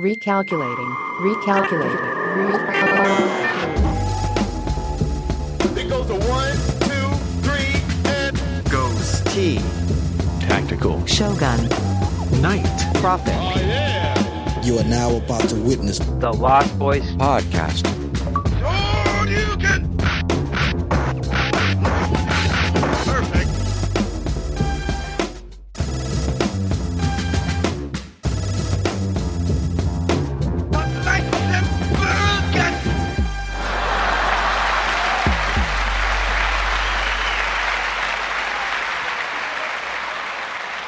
Recalculating. Recalculating. Recalculating. It goes to one, two, three, and Goes T. Tactical. Shogun. Night. Prophet. oh yeah. You are now about to witness The Lost Boys Podcast.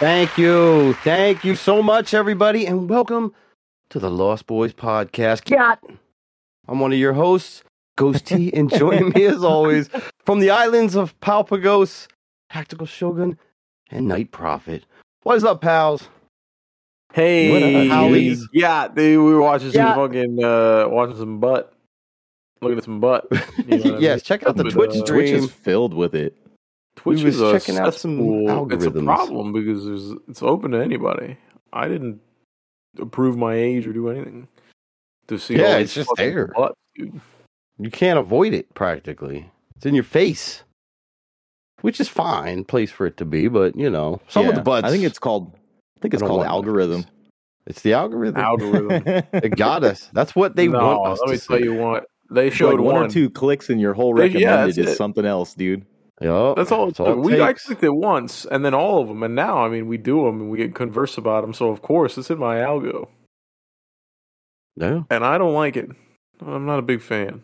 Thank you. Thank you so much, everybody, and welcome to the Lost Boys podcast. Yacht. I'm one of your hosts, Ghosty, T, and joining me as always from the islands of Palpagos, Tactical Shogun, and Night Prophet. What is up, pals? Hey, What up, Howlies? yeah, dude, we were watching some Yeah. fucking, uh, watching some butt, looking at some butt. You know what I yes, mean? check out the Twitch uh, stream. Twitch is filled with it. Twitch we was is a checking out some cesspool. It's a problem because there's, it's open to anybody. I didn't approve my age or do anything to see. Yeah, all it's just there. butts. You can't avoid it practically. It's in your face. Which is fine, place for it to be, but you know, some of the butts. I think it's called. I think it's don't called algorithm. It's the algorithm. Algorithm. It got us. That's what they no, want us let me to tell say. you what they Like showed one, one or two clicks and your whole They- yeah, recommended is it. something else, dude. Yup, That's all. That's all we I takes. clicked it once, and then all of them, and now I mean we do them and we get converse about them. So of course it's in my algo, Yeah. and I don't like it. I'm not a big fan.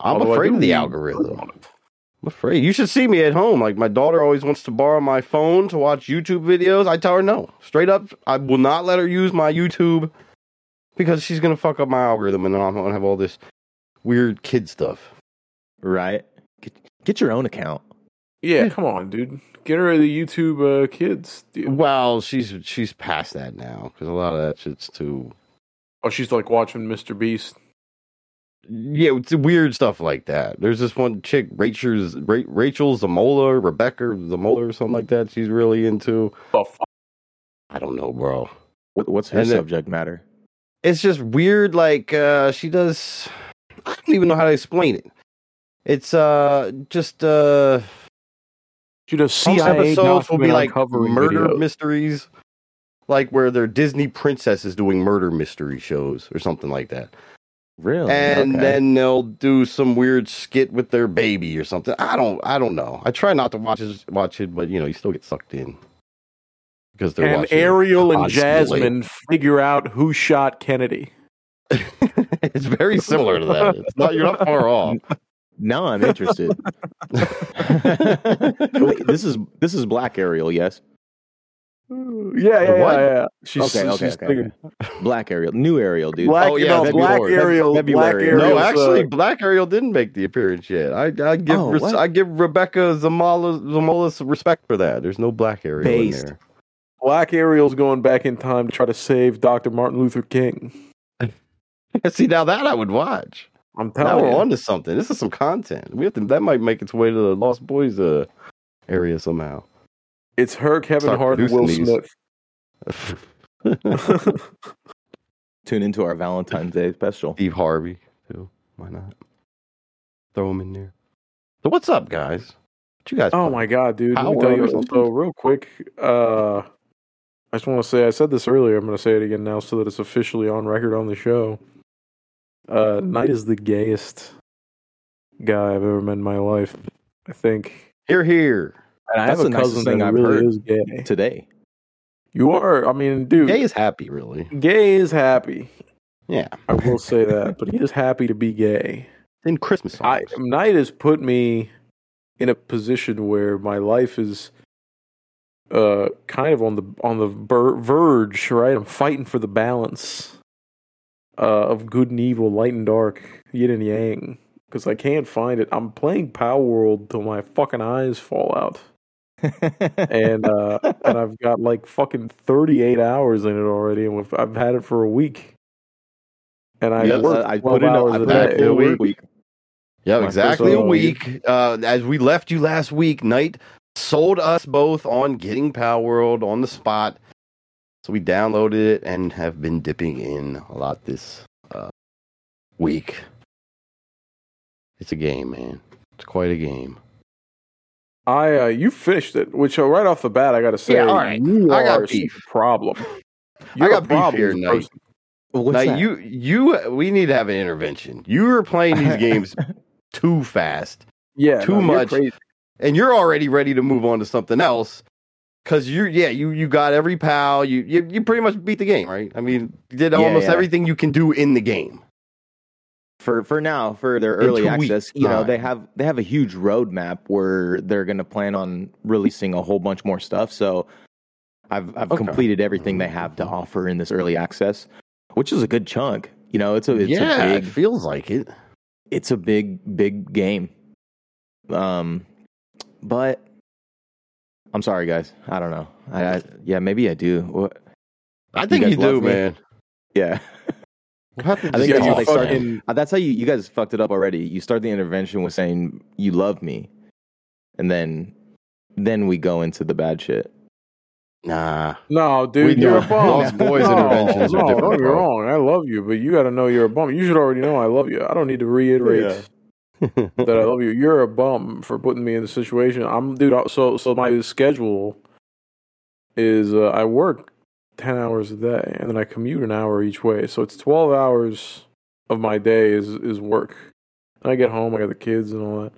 I'm Although afraid of the algorithm. I'm afraid. You should see me at home. Like my daughter always wants to borrow my phone to watch YouTube videos. I tell her no. Straight up, I will not let her use my YouTube because she's gonna fuck up my algorithm and then I'm gonna have all this weird kid stuff. Right? Get, get your own account. Yeah, Yeah. come on, dude. Get her the YouTube uh, kids. deal. Well, she's she's past that now because a lot of that shit's too. Oh, she's like watching Mr. Beast. Yeah, it's weird stuff like that. There's this one chick, Rachel's Ra- Rachel Zamolo, Rebecca Zamolo, or something like that. She's really into. Oh, fuck. I don't know, bro. What, what's her And then- subject matter? It's just weird. Like uh she does. I don't even know how to explain it. It's uh just uh does some CIA episodes will be like murder videos. mysteries, like where they're Disney princesses doing murder mystery shows or something like that. Really? and Okay. then they'll do some weird skit with their baby or something. I don't, I don't know. I try not to watch it, watch it, but you know, you still get sucked in because they're and watching Ariel and. Jasmine figure out who shot Kennedy. it's very similar to that. It's not, you're not far off. now I'm interested. Wait, this is this is Black Ariel, yes? Yeah, The what? yeah. She's, Okay, okay, she's okay, thinking- Black Ariel, new Ariel, dude. Black, Oh, yeah, no, February. Black Feb- Ariel. Black Ariel. no, uh, actually, Black Ariel didn't make the appearance yet. I, I give, Oh, res- I give Rebecca Zamala Zamolis respect for that. There's no Black Ariel Based. in there. Black Ariel's going back in time to try to save Dr. Martin Luther King. See, now that I would watch. I'm Now telling we're you. on to something. This is some content. We have to. That might make its way to the Lost Boys uh, area somehow. It's her, Kevin Start Hart, Will. Smith. Tune into our Valentine's Day special. Steve Harvey too. Why not? Throw him in there. So what's up, guys? What you guys? Oh playing? my god, dude! Let me tell you. something? So real quick, uh, I just want to say I said this earlier. I'm going to say it again now, so that it's officially on record on the show. Uh, Night is the gayest guy I've ever met in my life. I think. Here, here. And I That's have a the nicest cousin thing that I've really heard is gay. Today. You are. I mean, dude, Gay is happy, really. gay is happy. Yeah. I will say that, but he is happy to be gay. In Christmas I, songs. Night has put me in a position where my life is uh kind of on the on the ver- verge, right? I'm fighting for the balance uh, of good and evil, light and dark, yin and yang, because I can't find it. I'm playing Palworld till my fucking eyes fall out, and uh, and I've got like fucking 38 hours in it already, and we've- I've had it for a week. And I Yes, I put in a, hours I a put in a full Week. work week. Yeah, My exactly a week. Uh, as we left you last week, Night sold us both on getting Palworld on the spot. So we downloaded it and have been dipping in a lot this uh, week. It's a game, man. It's quite a game. I uh, you finished it, which uh, right off the bat, I got to say, Yeah, all right. you I got are beef. a problem. I You're got a beef problem here as tonight. What's now that? you you we need to have an intervention. You are playing these games too fast, Yeah, Too no, you're much. crazy. and you're already ready to move on to something else. Cause you're yeah you you got every pal you you, you pretty much beat the game right? I mean you did almost yeah. everything you can do in the game. For for now for their early access you know they have they have a huge roadmap where they're going to plan on releasing a whole bunch more stuff. So i've i've Okay. completed everything they have to offer in this early access which is a good chunk. You know it's a it's yeah a it feels like it. It's a big big game. Um but i'm sorry guys i don't know i, I yeah maybe i do what I think guys you, do love me? man yeah We'll I think just that's get how they off started. that. fucking- Uh, That's how you you guys fucked it up already. You start the intervention with saying you love me, and then then we go into the bad shit. nah No, dude, We you're do. a bum. Lost Boys no, interventions are different, Don't get wrong. I love you, but you got to know you're a bum. You should already know I love you. I don't need to reiterate that I love you. You're a bum for putting me in the situation. I'm, dude. So, so my schedule is uh, I work ten hours a day, and then I commute an hour each way. So it's twelve hours of my day is is work. And I get home, I got the kids and all that.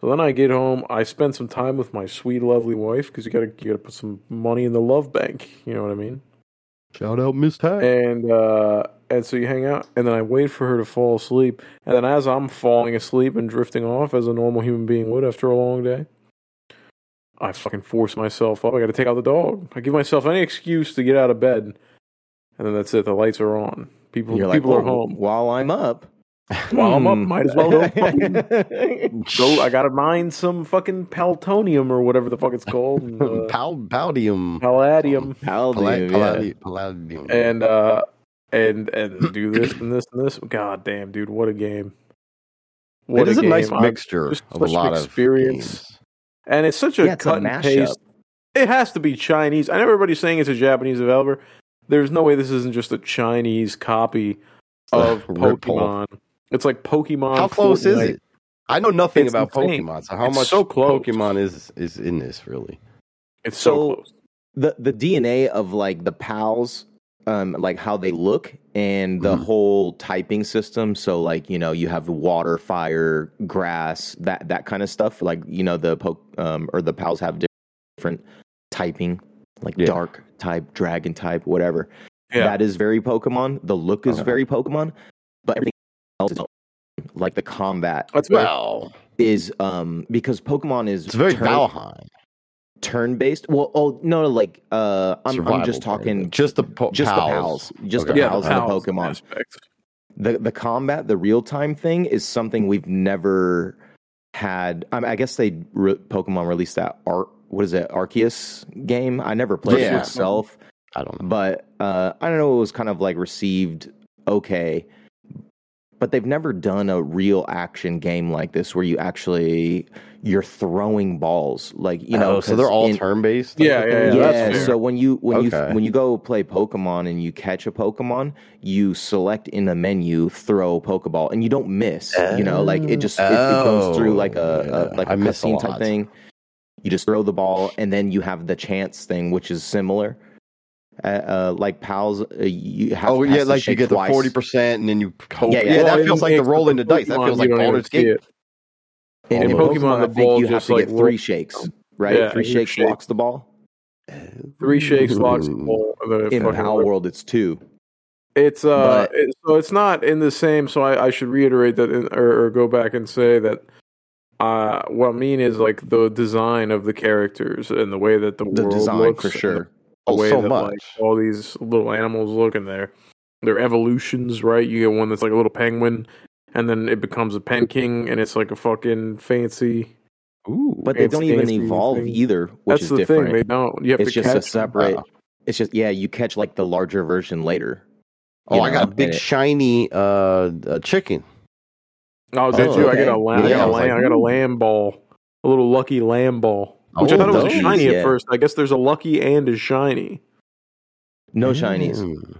So then I get home, I spend some time with my sweet, lovely wife because you gotta you gotta put some money in the love bank. You know what I mean? shout out Miss Tag and uh, and so you hang out, and then I wait for her to fall asleep, and then as I'm falling asleep and drifting off as a normal human being would after a long day, I fucking force myself up. I got to take out the dog. I give myself any excuse to get out of bed, and then that's it. The lights are on. People You're like, people are "Oh, home. while I'm up. While I'm up, hmm." might as well go fucking- So I got to mine some fucking paltonium or whatever the fuck it's called, and, uh, Pal Palladium palladium. Palladium, Palla- yeah. Palladium and uh and and do this and this and this. God damn, dude, what a game! What it is a, game. nice mixture of a lot of experience. games. and it's such a Yeah, it's a cut and paste. It has to be Chinese. I know everybody's saying it's a Japanese developer. There's no way this isn't just a Chinese copy of Pokemon. It's like Pokemon. How close is it? I know nothing It's about insane. Pokemon, so how It's much so close. Pokemon is is in this really? It's so, So- close. the the DNA of like the pals, um, like how they look and the Mhm. whole typing system. So like you know you have water, fire, grass, that that kind of stuff. Like you know the poke um, or the pals have different typing, like Yeah. dark type, dragon type, whatever. Yeah. That is very Pokemon. The look is Okay. very Pokemon, but everything else is like the combat That's well, Well, is um because Pokemon is it's very turn- Valheim. Turn based. Well, oh no, like uh, I'm, I'm just talking just the po- just pals. the pals, just Okay. the yeah, pals the and the Pokemon. aspect. The the combat, the real time thing is something we've never had. I, mean, I guess they re- Pokemon released that art. What is it, Arceus game? I never played Yeah. it myself, I don't know. but uh, I don't know. It was kind of like received okay, but they've never done a real action game like this where you actually you're throwing balls, like you know. Oh, so they're all in- turn based. Yeah, yeah, yeah, yeah, that's so when you when Okay. you when you go play Pokemon and you catch a Pokemon, you select in the menu throw Pokeball and you don't miss. you know, like it just it, it goes oh, through like a, Oh, a like yeah. I a a cutscene type thing. You just throw the ball and then you have the chance thing, which is similar. Uh, uh, like pals, uh, you have Oh has yeah, to like you shake get the forty percent, and then you hope. Yeah, Yeah, yeah. that feels like the in rolling the dice. That feels like don't Baldur's Gate. And In in Pokemon, Pokemon, the I think ball you have to like, get three shakes, right? Yeah, three three shakes shakes. locks the ball. Three shakes locks the ball. and then it In fucking Pal. World, it's two. It's uh, it, so it's not in the same. So I, I should reiterate that, in, or, or go back and say that. Uh, what I mean is like the design of the characters and the way that the, The world design looks, for and sure. The Oh, way so that much. like all these little animals look in there, their evolutions, right? You get one that's like a little penguin, and then it becomes a Penking, and it's like a fucking fancy. Ooh, But they don't even evolve thing. either, which That's is the different. thing. They don't. You have it's to just catch a separate. Wow. It's just yeah, you catch like the larger version later. oh, you I got a big it- shiny uh, uh chicken. Oh, did Oh, you? I got a okay. lamb. I, got I a was lamb. like, I got a lamb ball, a little lucky Lamball, which I Oh, thought it was a those, shiny yeah. at first. I guess there's a lucky and a shiny. No shinies, Mm.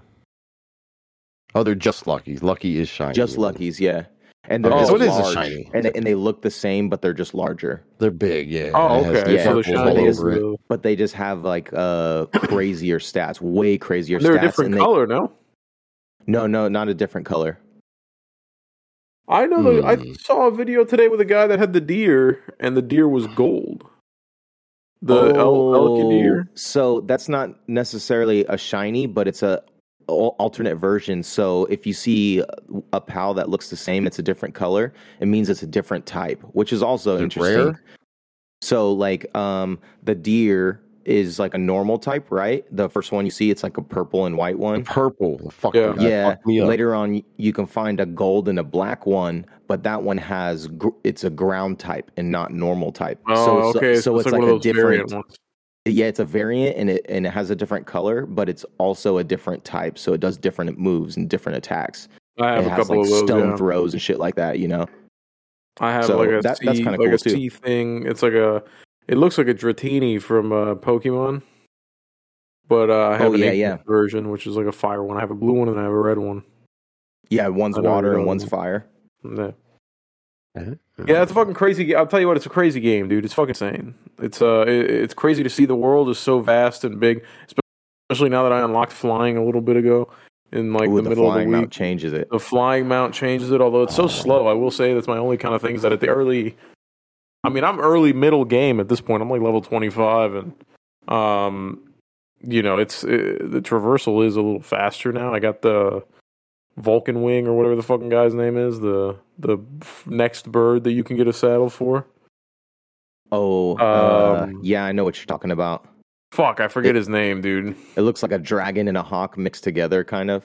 Oh, they're just luckies. Lucky is shiny. just luckies. Yeah, and they're Oh, just so it is a shiny. and and they look the same, but they're just larger. They're big. Yeah. Oh, okay. Yeah. So the circles all shiny is over But they just have like uh crazier stats, way crazier they're stats. a different and they- color, no? No, no, not a different color. I know. that I Hmm. saw a video today with a guy that had the deer, and the deer was gold. The el- elky. Oh, So that's not necessarily a shiny, but it's a alternate version. So if you see a pal that looks the same, it's a different color. It means it's a different type, which is also Is interesting. rare? So like um the deer is like a normal type, right? The first one you see, it's like a purple and white The one. purple. The fuck Yeah. Yeah. fucked me up. Later on, you can find a gold and a black one, but that one has gr- it's a ground type and not normal type. Oh, so it's, okay. so it's, like, like, a different. Yeah, it's a variant and it and it has a different color, but it's also a different type, so it does different moves and different attacks. I have it a has couple like of those. stone yeah. throws and shit like that. You know. I have So like a that- sea, that's kinda like cool, a sea thing. It's like a. It looks like a Dratini from uh, Pokemon, but uh, I have Oh, an yeah, yeah. version, which is like a fire one. I have a blue one and I have a red one. Yeah, one's water and one's on- fire. Yeah. Uh-huh. Yeah, it's a fucking crazy. I'll tell you what, it's a crazy game, dude. It's fucking insane. It's uh, it, it's crazy to see the world is so vast and big, especially now that I unlocked flying a little bit ago in like Ooh, the the middle of the week. mount changes it. The flying mount changes it, although it's so slow. I will say that's my only kind of thing is that at the early, I mean, I'm early middle game at this point. I'm like level 25, and um, you know, it's uh the traversal is a little faster now. I got the Vulcan wing or whatever the fucking guy's name is, the the f- next bird that you can get a saddle for. Oh, uh, Um, yeah, I know what you're talking about. Fuck, I forget his name, dude. It looks like a dragon and a hawk mixed together, kind of.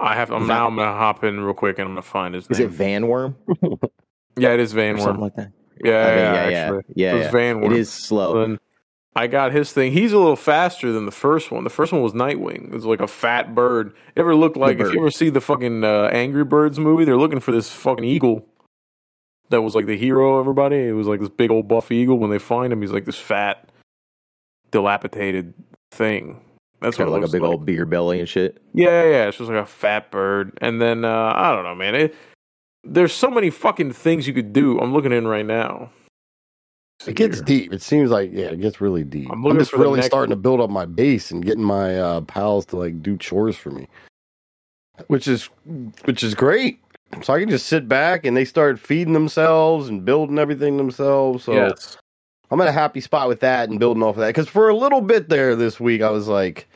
I have. I'm now. I'm gonna hop in real quick and I'm gonna find his Is it name. Vanwyrm yeah, it is or Van something Worm. like that? Yeah, I think- yeah, yeah, yeah, yeah, It was yeah. Vanwyrm. It is slow. Then I got his thing. He's a little faster than the first one. The first one was Nitewing. It was like a fat bird. It ever looked like if you ever see the fucking uh, Angry Birds movie, they're looking for this fucking eagle that was like the hero. of Everybody, it was like this big old buff eagle. When they find him, he's like this fat, dilapidated thing. That's what it like a big like. old beer belly and shit. Yeah, yeah, yeah. It's just like a fat bird. And then uh, I don't know, man. It, there's so many fucking things you could do. I'm looking in right now. It gets deep. It seems like yeah, it gets really deep. I'm I'm, just really starting to build up my base and getting my uh, pals to like do chores for me, which is which is great. So I can just sit back and they start feeding themselves and building everything themselves. So yes. I'm at a happy spot with that and building off of that. Because for a little bit there this week, I was like,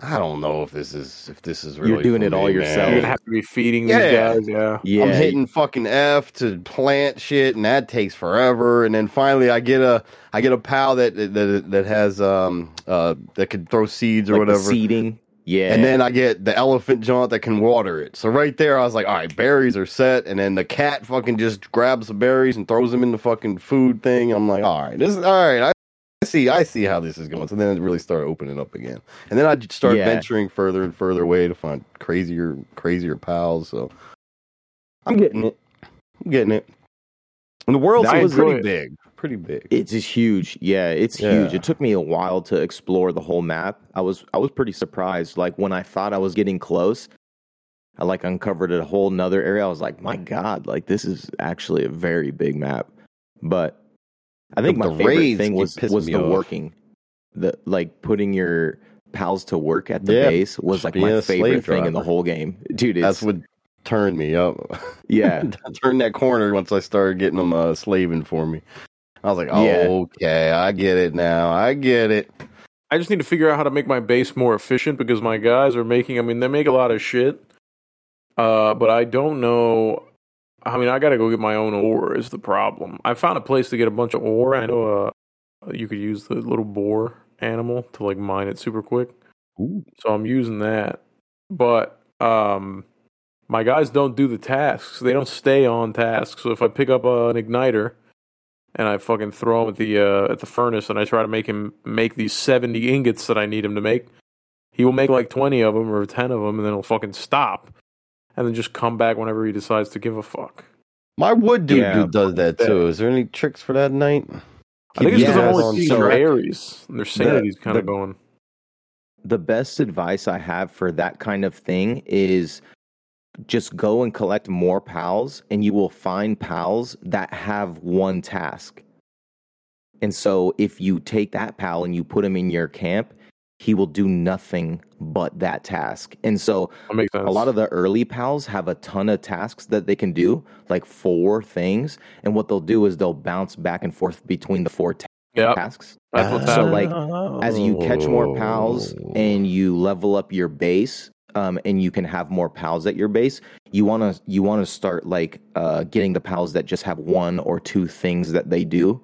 I don't know if this is if this is really You're doing for it all yourself. You're gonna have to be feeding these Yeah. guys. Yeah. Yeah, I'm hitting fucking F to plant shit, and that takes forever. And then finally, I get a I get a pal that that that has um uh that can throw seeds or like whatever. seeding. Yeah, And then I get the elephant jaunt that can water it. So right there, I was like, all right, berries are set. And then the cat fucking just grabs the berries and throws them in the fucking food thing. I'm like, all right, this is all right. I see, I see how this is going. So then it really started opening up again. And then I start Yeah. venturing further and further away to find crazier, crazier pals. So I'm getting it. I'm getting it. And the world I was pretty it. big, pretty big. It's just huge. Yeah, it's Yeah. huge. It took me a while to explore the whole map. I was I was pretty surprised. Like when I thought I was getting close, I like uncovered a whole nother area. I was like, my God, like this is actually a very big map. But I think The my favorite thing was was the off. working. The like putting your pals to work at the Yeah, base was like my favorite thing in the whole game. Dude, it's That's what turned me up. yeah. turned that corner once I started getting them uh, slaving for me. I was like, oh, Yeah. okay, I get it now. I get it. I just need to figure out how to make my base more efficient because my guys are making. I mean, they make a lot of shit. Uh, but I don't know. I mean, I got to go get my own ore. Is the problem? I found a place to get a bunch of ore. I know. Uh, you could use the little boar animal to like mine it super quick. Ooh. So I'm using that. But um, my guys don't do the tasks. They don't stay on task. So if I pick up uh, an igniter and I fucking throw him at the uh, at the furnace and I try to make him make these 70 ingots that I need him to make, he will make like 20 of them or 10 of them and then he'll fucking stop and then just come back whenever he decides to give a fuck. My wood dude, Yeah. dude does that too. Is there any tricks for that night? I think it's because Yeah, I'm on only seeing so- their Aries. Their sanity's kind of going. the best advice I have for that kind of thing is just go and collect more pals and you will find pals that have one task. And so if you take that pal and you put him in your camp, he will do nothing but that task. And so That makes sense. a lot of the early pals have a ton of tasks that they can do, like four things. And what they'll do is they'll bounce back and forth between the four ta- Yep. tasks. That's what's So, happening. like, as you catch more pals and you level up your base um, and you can have more pals at your base you want to you want to start like uh, getting the pals that just have one or two things that they do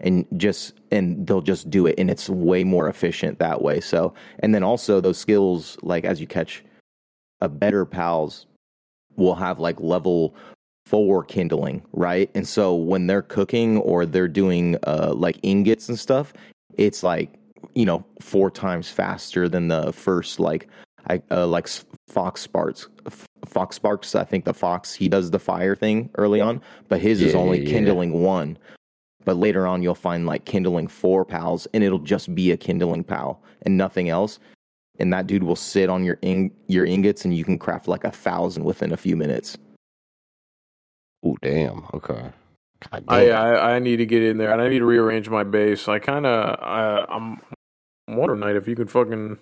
and just and they'll just do it and it's way more efficient that way so and then also those skills like as you catch a better pals will have like level four kindling right and so when they're cooking or they're doing uh like ingots and stuff it's like you know four times faster than the first like I uh, like Foxparks. Fox Sparks, I think the Fox he does the fire thing early on, but his is only yeah. kindling one. But later on, you'll find like kindling four pals, and it'll just be a kindling pal and nothing else. And that dude will sit on your ing- your ingots, and you can craft like a thousand within a few minutes. Oh damn. Okay. God I, damn. I I need to get in there, and I need to rearrange my base. I kind of uh, I'm wondering Night, if you can fucking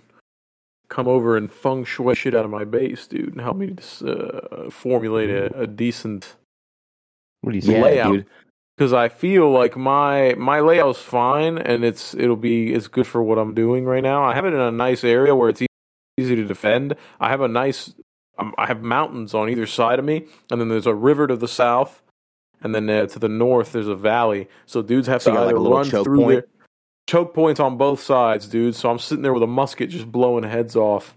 come over and feng shui shit out of my base, dude, and help me just, uh, formulate a, a decent what do you Yeah, say? layout. dude. Because I feel like my my layout's fine, and it's it'll be it's good for what I'm doing right now. I have it in a nice area where it's easy to defend. I have a nice um, I have mountains on either side of me, and then there's a river to the south, and then uh, to the north there's a valley. So dudes have So to like, either a run through point? Choke points on both sides, dude. So I'm sitting there with a musket, just blowing heads off,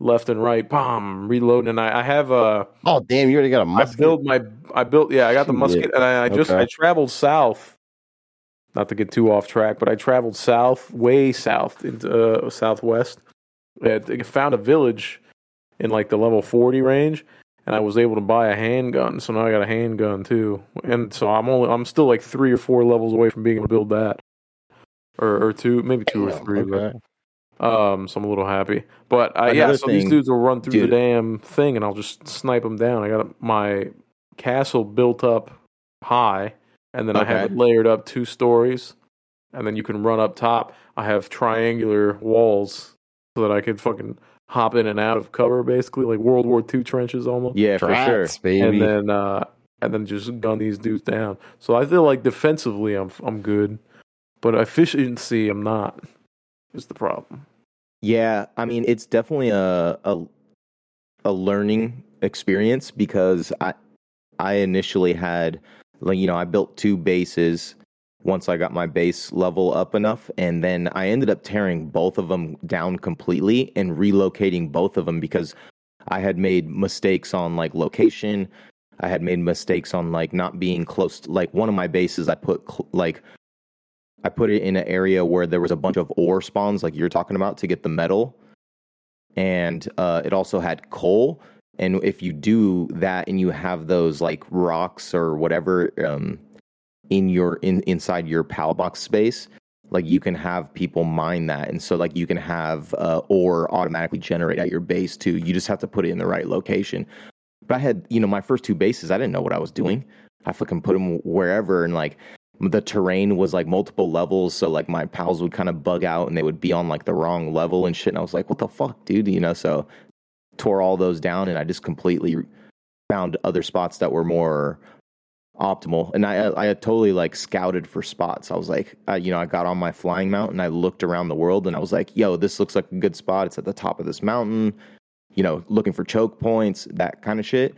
left and right. Bomb, reloading, and I, I have a. Oh damn! You already got a I musket. built my. I built. Yeah, I got the musket, and I, I just Okay. I traveled south. Not to get too off track, but I traveled south, way south into uh, southwest. And I found a village in like the level forty range, and I was able to buy a handgun. So now I got a handgun too, and so I'm only I'm still like three or four levels away from being able to build that, or or two, maybe two or three. but- okay. Um, so I'm a little happy. But uh, yeah, Another so these dudes will run through dude. the damn thing, and I'll just snipe them down. I got my castle built up high, and then I have it layered up two stories, and then you can run up top. I have triangular walls so that I could fucking hop in and out of cover, basically like World War II trenches almost. Yeah, for sure. Baby. And then uh, and then just gun these dudes down. So I feel like defensively, I'm I'm good, but efficiency, I'm not. Is the problem? Yeah, I mean it's definitely a a a learning experience because I I initially had like you know I built two bases once I got my base level up enough and then I ended up tearing both of them down completely and relocating both of them because I had made mistakes on like location. I had made mistakes on like not being close to like one of my bases I put cl- like I put it in an area where there was a bunch of ore spawns, like you're talking about, to get the metal, and uh, it also had coal. And if you do that, and you have those like rocks or whatever um, in your in inside your pal box space, like you can have people mine that, and so like you can have uh, ore automatically generate at your base too. You just have to put it in the right location. But I had, you know, my first two bases, I didn't know what I was doing. I fucking put them wherever, and like the terrain was like multiple levels so like my pals would kind of bug out and they would be on like the wrong level and shit and i was like what the fuck dude? You know so tore all those down and i just completely found other spots that were more optimal. And i i totally like scouted for spots. I was like I, you know i got on my flying mount and i looked around the world and i was like yo this looks like a good spot it's at the top of this mountain you know looking for choke points that kind of shit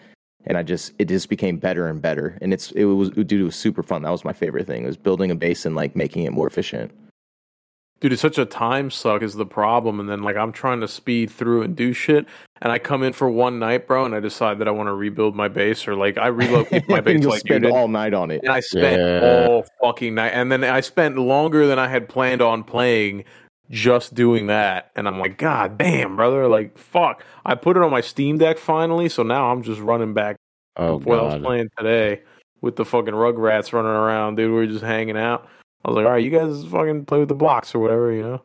and I just it just became better and better. And it's it was dude, it was super fun. That was my favorite thing. It was building a base and like making it more efficient. Dude, it's such a time suck is the problem, and then like I'm trying to speed through and do shit, and I come in for one night, bro, and I decide that I want to rebuild my base, or like I relocate my base and you'll like spend did, all night on it. and I spent Yeah. all fucking night, and then I spent longer than I had planned on playing just doing that, and I'm like, God damn, brother, like fuck. I put it on my Steam Deck finally, so now I'm just running back oh what I was playing today with the fucking Rugrats running around, dude. We were just hanging out. I was like, all right, you guys fucking play with the blocks or whatever, you know.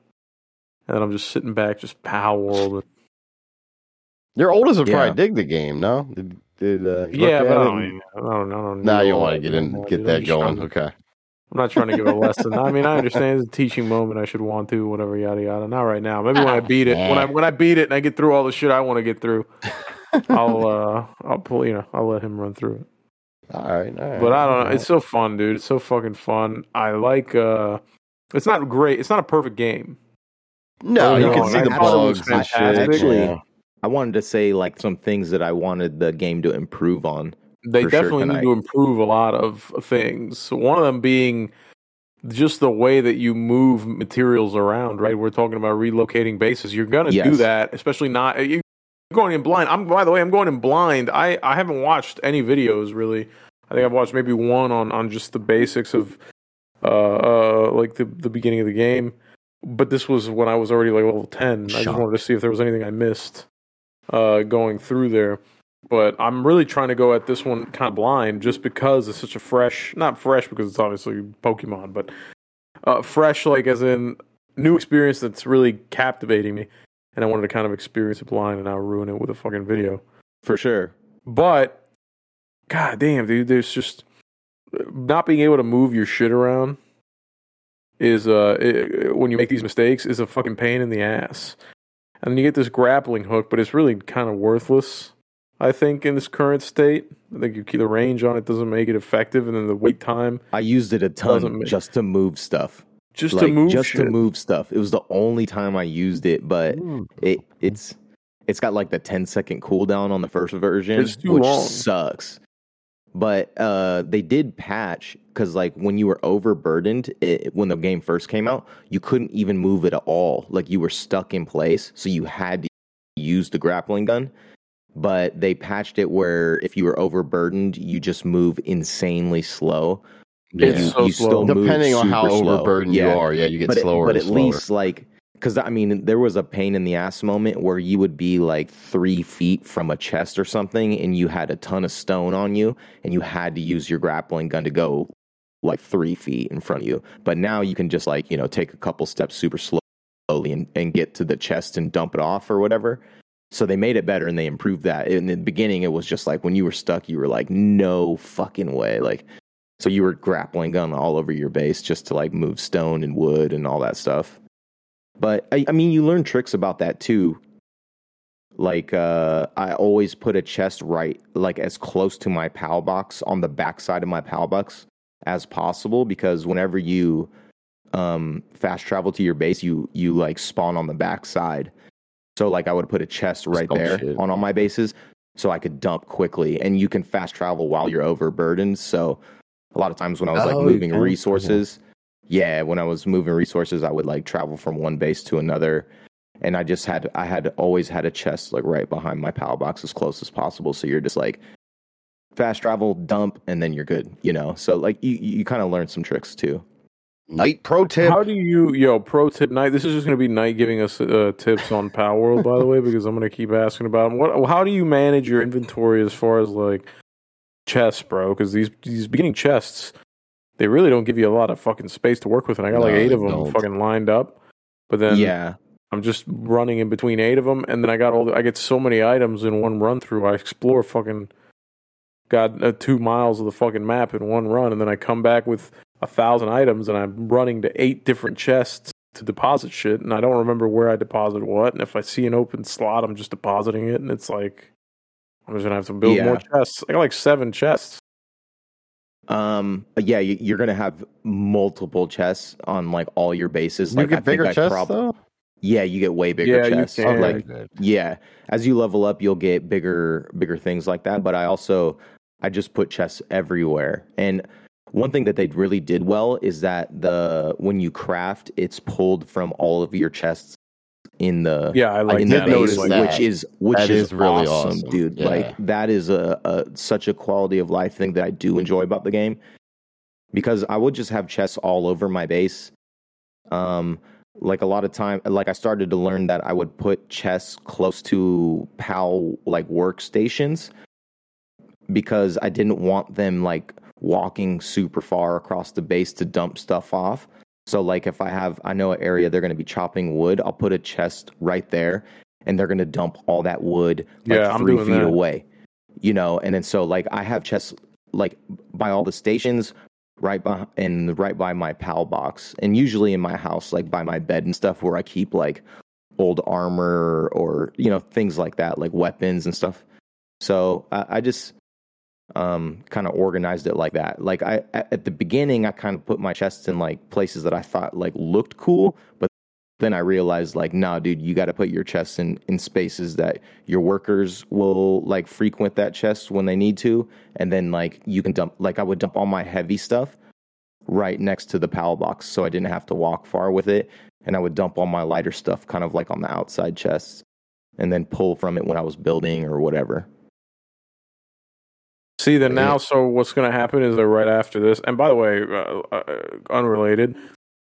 and then I'm just sitting back, just Palworld. Your oldest would Yeah. probably dig the game, no? Did, did uh, Yeah, but I don't, I don't, I don't. Nah, you all want to get in, get that going. Okay. I'm not trying to give a lesson. I mean, I understand it's a teaching moment. I should want to, whatever, yada yada. Not right now. Maybe when I beat it, when I when I beat it and I get through all the shit I want to get through, I'll uh I'll pull you know I'll let him run through it. All right. All right. But I don't all know. It's so fun, dude. It's so fucking fun. I like. uh It's not great. It's not a perfect game. No, you No, can see I the thought bugs and shit. Actually, yeah. I wanted to say like some things that I wanted the game to improve on. They For sure definitely need to improve a lot of things. One of them being just the way that you move materials around. Right, we're talking about relocating bases. You're gonna do that, especially not you're going in blind. I'm by the way, I'm going in blind. I I haven't watched any videos really. I think I've watched maybe one on on just the basics of uh uh like the the beginning of the game. But this was when I was already like level ten. I just wanted to see if there was anything I missed uh going through there but I'm really trying to go at this one kind of blind just because it's such a fresh, not fresh because it's obviously Pokemon, but uh, fresh, like as in new experience that's really captivating me. And I wanted to kind of experience it blind and now ruin it with a fucking video. For sure. But, god damn, dude, there's just not being able to move your shit around is, uh, it, when you make these mistakes, is a fucking pain in the ass. And then you get this grappling hook, but it's really kind of worthless. I think in this current state, I think you keep the range on it doesn't make it effective, and then the wait time I used it a ton make- just to move stuff. just like to move just shit. to move stuff. It was the only time I used it, but Mm. it it's it's got like the 10 second cooldown on the first version, It's too which long. sucks. But uh they did patch cuz like when you were overburdened it, when the game first came out, you couldn't even move it at all. Like you were stuck in place, so you had to use the grappling gun. But they patched it where if you were overburdened, you just move insanely slow. But It's you, so you slow. still Depending on how slow. overburdened you are, yeah, you get but it- slower but and at slower. least like because I mean there was a pain in the ass moment where you would be like three feet from a chest or something, and you had a ton of stone on you, and you had to use your grappling gun to go like three feet in front of you. But now you can just like you know take a couple steps super slowly and, and get to the chest and dump it off or whatever. So they made it better and they improved that. In the beginning, it was just like when you were stuck, you were like, no fucking way. Like, so you were grappling gun all over your base just to like move stone and wood and all that stuff. But I, I mean, you learn tricks about that too. Like, uh, I always put a chest right, like as close to my PAL box on the backside of my PAL box as possible because whenever you um, fast travel to your base, you you like spawn on the backside. So like I would put a chest right there shit. on all my bases, so I could dump quickly, and you can fast travel while you're overburdened. So a lot of times when I was like Oh, you moving can? resources, yeah, when I was moving resources, I would like travel from one base to another, and I just had I had always had a chest like right behind my pal box as close as possible. So you're just like fast travel, dump, and then you're good. You know, so like you you kind of learn some tricks too. Night pro tip. How do you, yo, pro tip night? This is just going to be night giving us uh, tips on Palworld, by the way, because I'm going to keep asking about them. What? How do you manage your inventory as far as like chests, bro? Because these these beginning chests, they really don't give you a lot of fucking space to work with, and I got like eight of them don't. fucking lined up. But then yeah, I'm just running in between eight of them, and then I got all the, I get so many items in one run through. I explore fucking got uh, two miles of the fucking map in one run, and then I come back with a thousand items, and I'm running to eight different chests to deposit shit, and I don't remember where I deposit what. And if I see an open slot, I'm just depositing it, and it's like I'm just gonna have to build Yeah. more chests. I got like seven chests. um, yeah, you, you're gonna have multiple chests on like all your bases. you like I get think bigger I chests prob- though. Yeah, you get way bigger Yeah, you chests. can. Like good. Yeah, as you level up, you'll get bigger, bigger things like that. But I also, I just put chests everywhere. And one thing that they really did well is that the when you craft, it's pulled from all of your chests in the Yeah, I like in did the notice base, that. which is which That is, is really awesome, awesome. dude. Yeah. Like that is a, a such a quality of life thing that I do enjoy about the game because I would just have chests all over my base. Um, like a lot of time, like I started to learn that I would put chests close to PAL like workstations because I didn't want them like walking super far across the base to dump stuff off. So like if I have I know an area they're going to be chopping wood, I'll put a chest right there, and they're going to dump all that wood like Yeah, three feet that. away. You know, and then so like I have chests like by all the stations right by and right by my pal box and usually in my house like by my bed and stuff where i keep like old armor or you know things like that like weapons and stuff so i, I just um kind of organized it like that. Like i at the beginning i kind of put my chests in like places that i thought like looked cool but then i realized like nah dude you got to put your chests in in spaces that your workers will like frequent that chest when they need to and then like you can dump like i would dump all my heavy stuff right next to the pal box so i didn't have to walk far with it and i would dump all my lighter stuff kind of like on the outside chests and then pull from it when i was building or whatever See, then now, so what's going to happen is that right after this, and by the way, uh, uh, unrelated,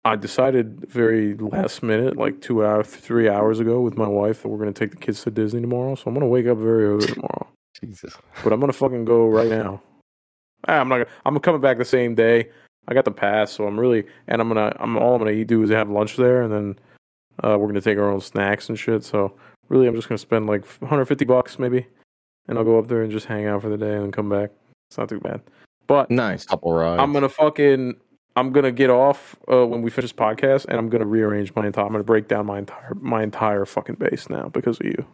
I decided very last minute, like two hours, three hours ago, with my wife that we're going to take the kids to Disney tomorrow. So I'm going to wake up very early tomorrow, Jesus. but I'm going to fucking go right now. Ah, I'm not. Gonna, I'm coming back the same day. I got the pass, so I'm really, and I'm gonna. I'm all I'm gonna do is have lunch there, and then uh, we're gonna take our own snacks and shit. So really, I'm just gonna spend like 150 bucks maybe, and I'll go up there and just hang out for the day and then come back. It's not too bad. But nice Couple rides. I'm gonna fucking I'm gonna get off uh, when we finish this podcast, and I'm gonna rearrange my entire. I'm gonna break down my entire my entire fucking base now because of you.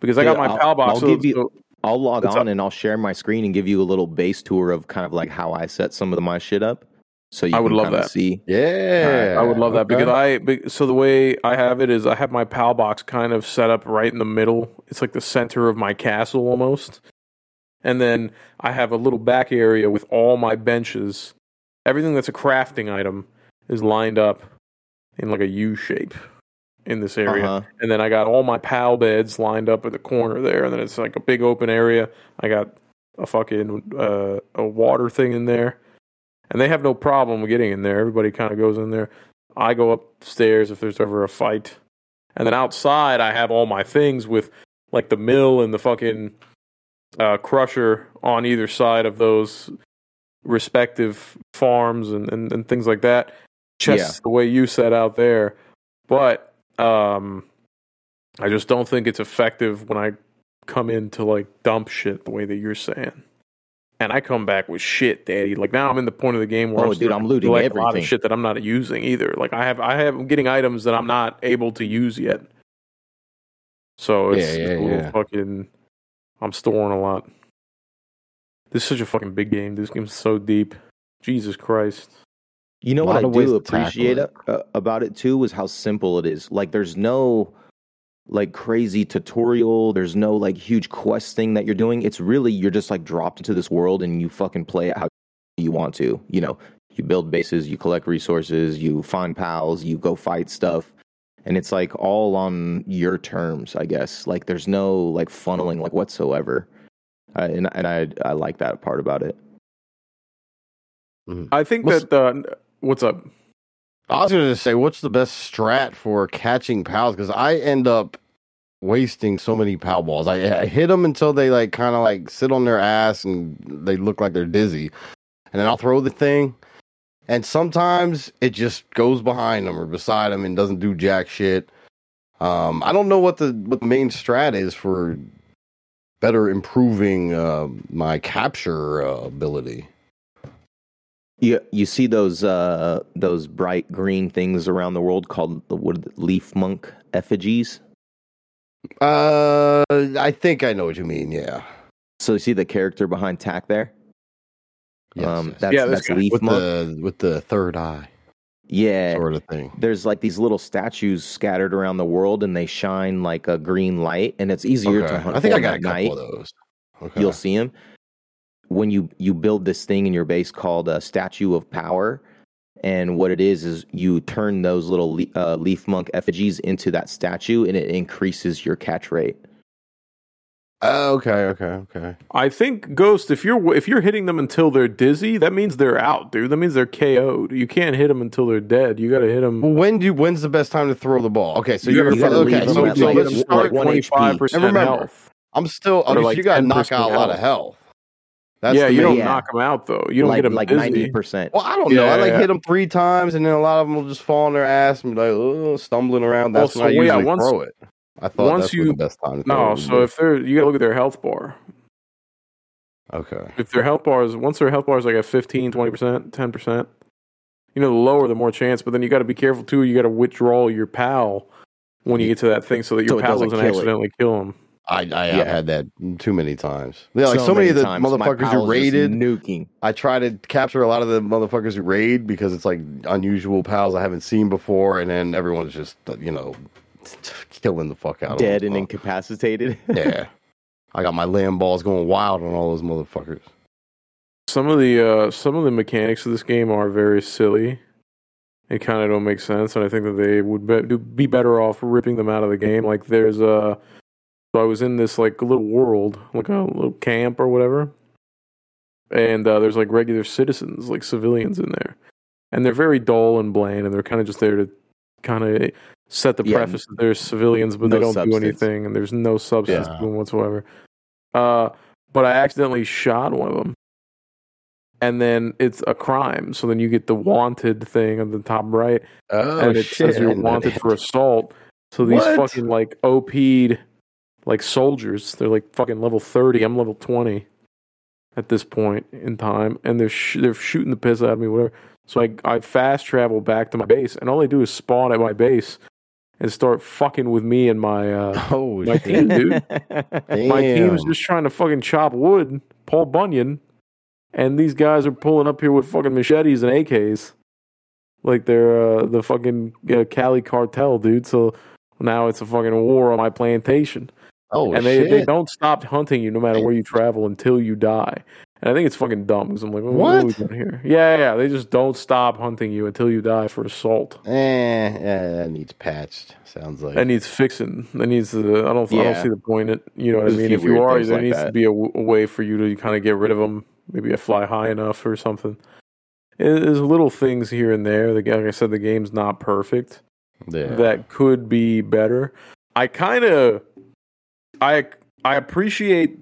Because I got Dude, my pal box. I'll so- give you- so- I'll log on up? and I'll share my screen and give you a little base tour of kind of like how I set some of my shit up. So you I would can love that. see. yeah. I would love that okay. because I so the way I have it is I have my pal box kind of set up right in the middle. It's like the center of my castle almost. And then I have a little back area with all my benches. Everything that's a crafting item is lined up in like a U shape in this area. Uh-huh. And then I got all my pal beds lined up at the corner there. And then it's like a big open area. I got a fucking uh, a water thing in there. And they have no problem getting in there. Everybody kind of goes in there. I go upstairs if there's ever a fight. And then outside, I have all my things with like the mill and the fucking uh, crusher on either side of those respective farms and, and, and things like that. Just the way you set out there. But um, I just don't think it's effective when I come in to like dump shit the way that you're saying. And I come back with shit, daddy. Like now I'm in the point of the game where Oh, I'm dude, I'm looting like a lot of everything. shit that I'm not using either. Like I have, I have, I'm getting items that I'm not able to use yet. So it's Yeah, yeah, a little yeah. fucking. I'm storing a lot. This is such a fucking big game. This game's so deep. Jesus Christ. You know what I do appreciate it. uh, about it too is how simple it is. Like there's no like crazy tutorial, there's no like huge quest thing that you're doing. It's really you're just like dropped into this world and you fucking play it how you want to. You know, you build bases, you collect resources, you find pals, you go fight stuff. And it's like all on your terms, I guess. Like there's no like funneling like whatsoever. Uh, and and I I like that part about it. I think What's- that uh, what's up? I was going to say, what's the best strat for catching pals? Because I end up wasting so many pal balls. I, I hit them until they like kind of like sit on their ass and they look like they're dizzy, and then I'll throw the thing. And sometimes it just goes behind them or beside them and doesn't do jack shit. Um, I don't know what the what the main strat is for better improving uh, my capture uh, ability. You you see those uh those bright green things around the world called the what Lifmunk effigies. Uh, I think I know what you mean. Yeah. So you see the character behind Tack there. Yes, um, yes. that's Yeah, this that's guy. leaf with monk. the with the third eye yeah, sort of thing. there's like these little statues scattered around the world, and they shine like a green light, and it's easier to Okay. hunt I think I got a at couple night. of those. Okay. You'll see them when you you build this thing in your base called a statue of power. And what it is is you turn those little le- uh, Lifmunk effigies into that statue, and it increases your catch rate. Oh, okay, okay, okay. I think Ghost. If you're if you're hitting them until they're dizzy, that means they're out, dude. That means they're KO'd. You can't hit them until they're dead. You got to hit them. Well, when do when's the best time to throw the ball? Okay, so You you're gotta- you gotta okay. leave them So, so like, let's start. like one twenty five And percent remember, health. I'm still. Or Okay, like you got to knock out a lot of health. Health. That's yeah, you main- don't Yeah. knock them out though. You don't like get them like ninety percent. Well, I don't know. I like yeah. hit them three times, and then a lot of them will just fall on their ass and be like, oh, stumbling around. That's Well, when I so, yeah, usually once- throw it. I thought once that's you- the best time. To throw No, it so would if they're you gotta look at their health bar. okay, If their health bar is once their health bar is like at 15, 20 percent, ten percent, you know, the lower the more chance. But then you got to be careful too. You got to withdraw your pal when you get to that thing so that your So pal doesn't doesn't kill it. accidentally kill him. I I have Yeah. had that too many times. Yeah, like so, many of the times, motherfuckers you pals just raided. nuking. I try to capture a lot of the motherfuckers who raid because it's like unusual pals I haven't seen before, and then everyone's just you know killing the fuck out of dead them. and incapacitated. yeah. I got my Lamballs going wild on all those motherfuckers. Some of the uh, some of the mechanics of this game are very silly. It kind of don't make sense, and I think that they would be, do- be better off ripping them out of the game. Like there's a, so I was in this like little world, like a little camp or whatever, and uh, there's like regular citizens, like civilians in there, and they're very dull and bland, and they're kind of just there to kind of set the Yeah, preface that they're civilians, but no they don't do anything, and there's no substance Yeah. to them whatsoever. Uh, but I accidentally shot one of them and then it's a crime. So then you get the wanted thing on the top right, Oh and it says you're wanted for assault. So these What? fucking like OP'd like soldiers, they're like fucking level thirty. I'm level twenty at this point in time, and they're sh- they're shooting the piss out of me, whatever. So I I fast travel back to my base, and all they do is spawn at my base and start fucking with me and my uh, Oh my shit! team, dude. My team's just trying to fucking chop wood, Paul Bunyan, and these guys are pulling up here with fucking machetes and AKs, like they're uh, the fucking uh, Cali cartel, dude. So now it's a fucking war on my plantation, Oh and they shit! they don't stop hunting you no matter where you travel until you die. And I think it's fucking dumb because I'm like, what, what are we doing here? Yeah, yeah, they just don't stop hunting you until you die for assault. Eh, yeah, that needs patched. Sounds like. That needs fixing. That needs. Uh, I don't. I don't see the point. In it. You know what I mean? If you are, there like needs to be a, w- a way for you to kind of get rid of them. Maybe a fly high enough or something. There's little things here and there. The, like I said, the game's not perfect. yeah. That could be better. I kind of, I I appreciate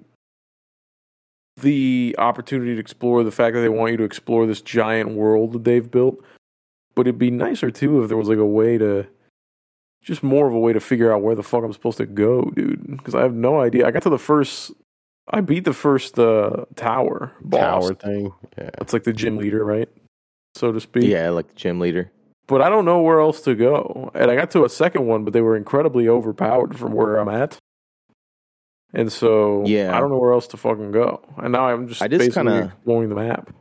the opportunity to explore the fact that they want you to explore this giant world that they've built. But it'd be nicer too if there was like a way to, just more of a way to figure out where the fuck I'm supposed to go, dude. Because I have no idea. I got to the first, I beat the first uh, tower boss. tower thing. Yeah. It's like the gym leader, right? So to speak. yeah, like the gym leader. But I don't know where else to go. And I got to a second one, but they were incredibly overpowered from where I'm at. And so Yeah. I don't know where else to fucking go. And now I'm just, I just basically kinda- exploring the map.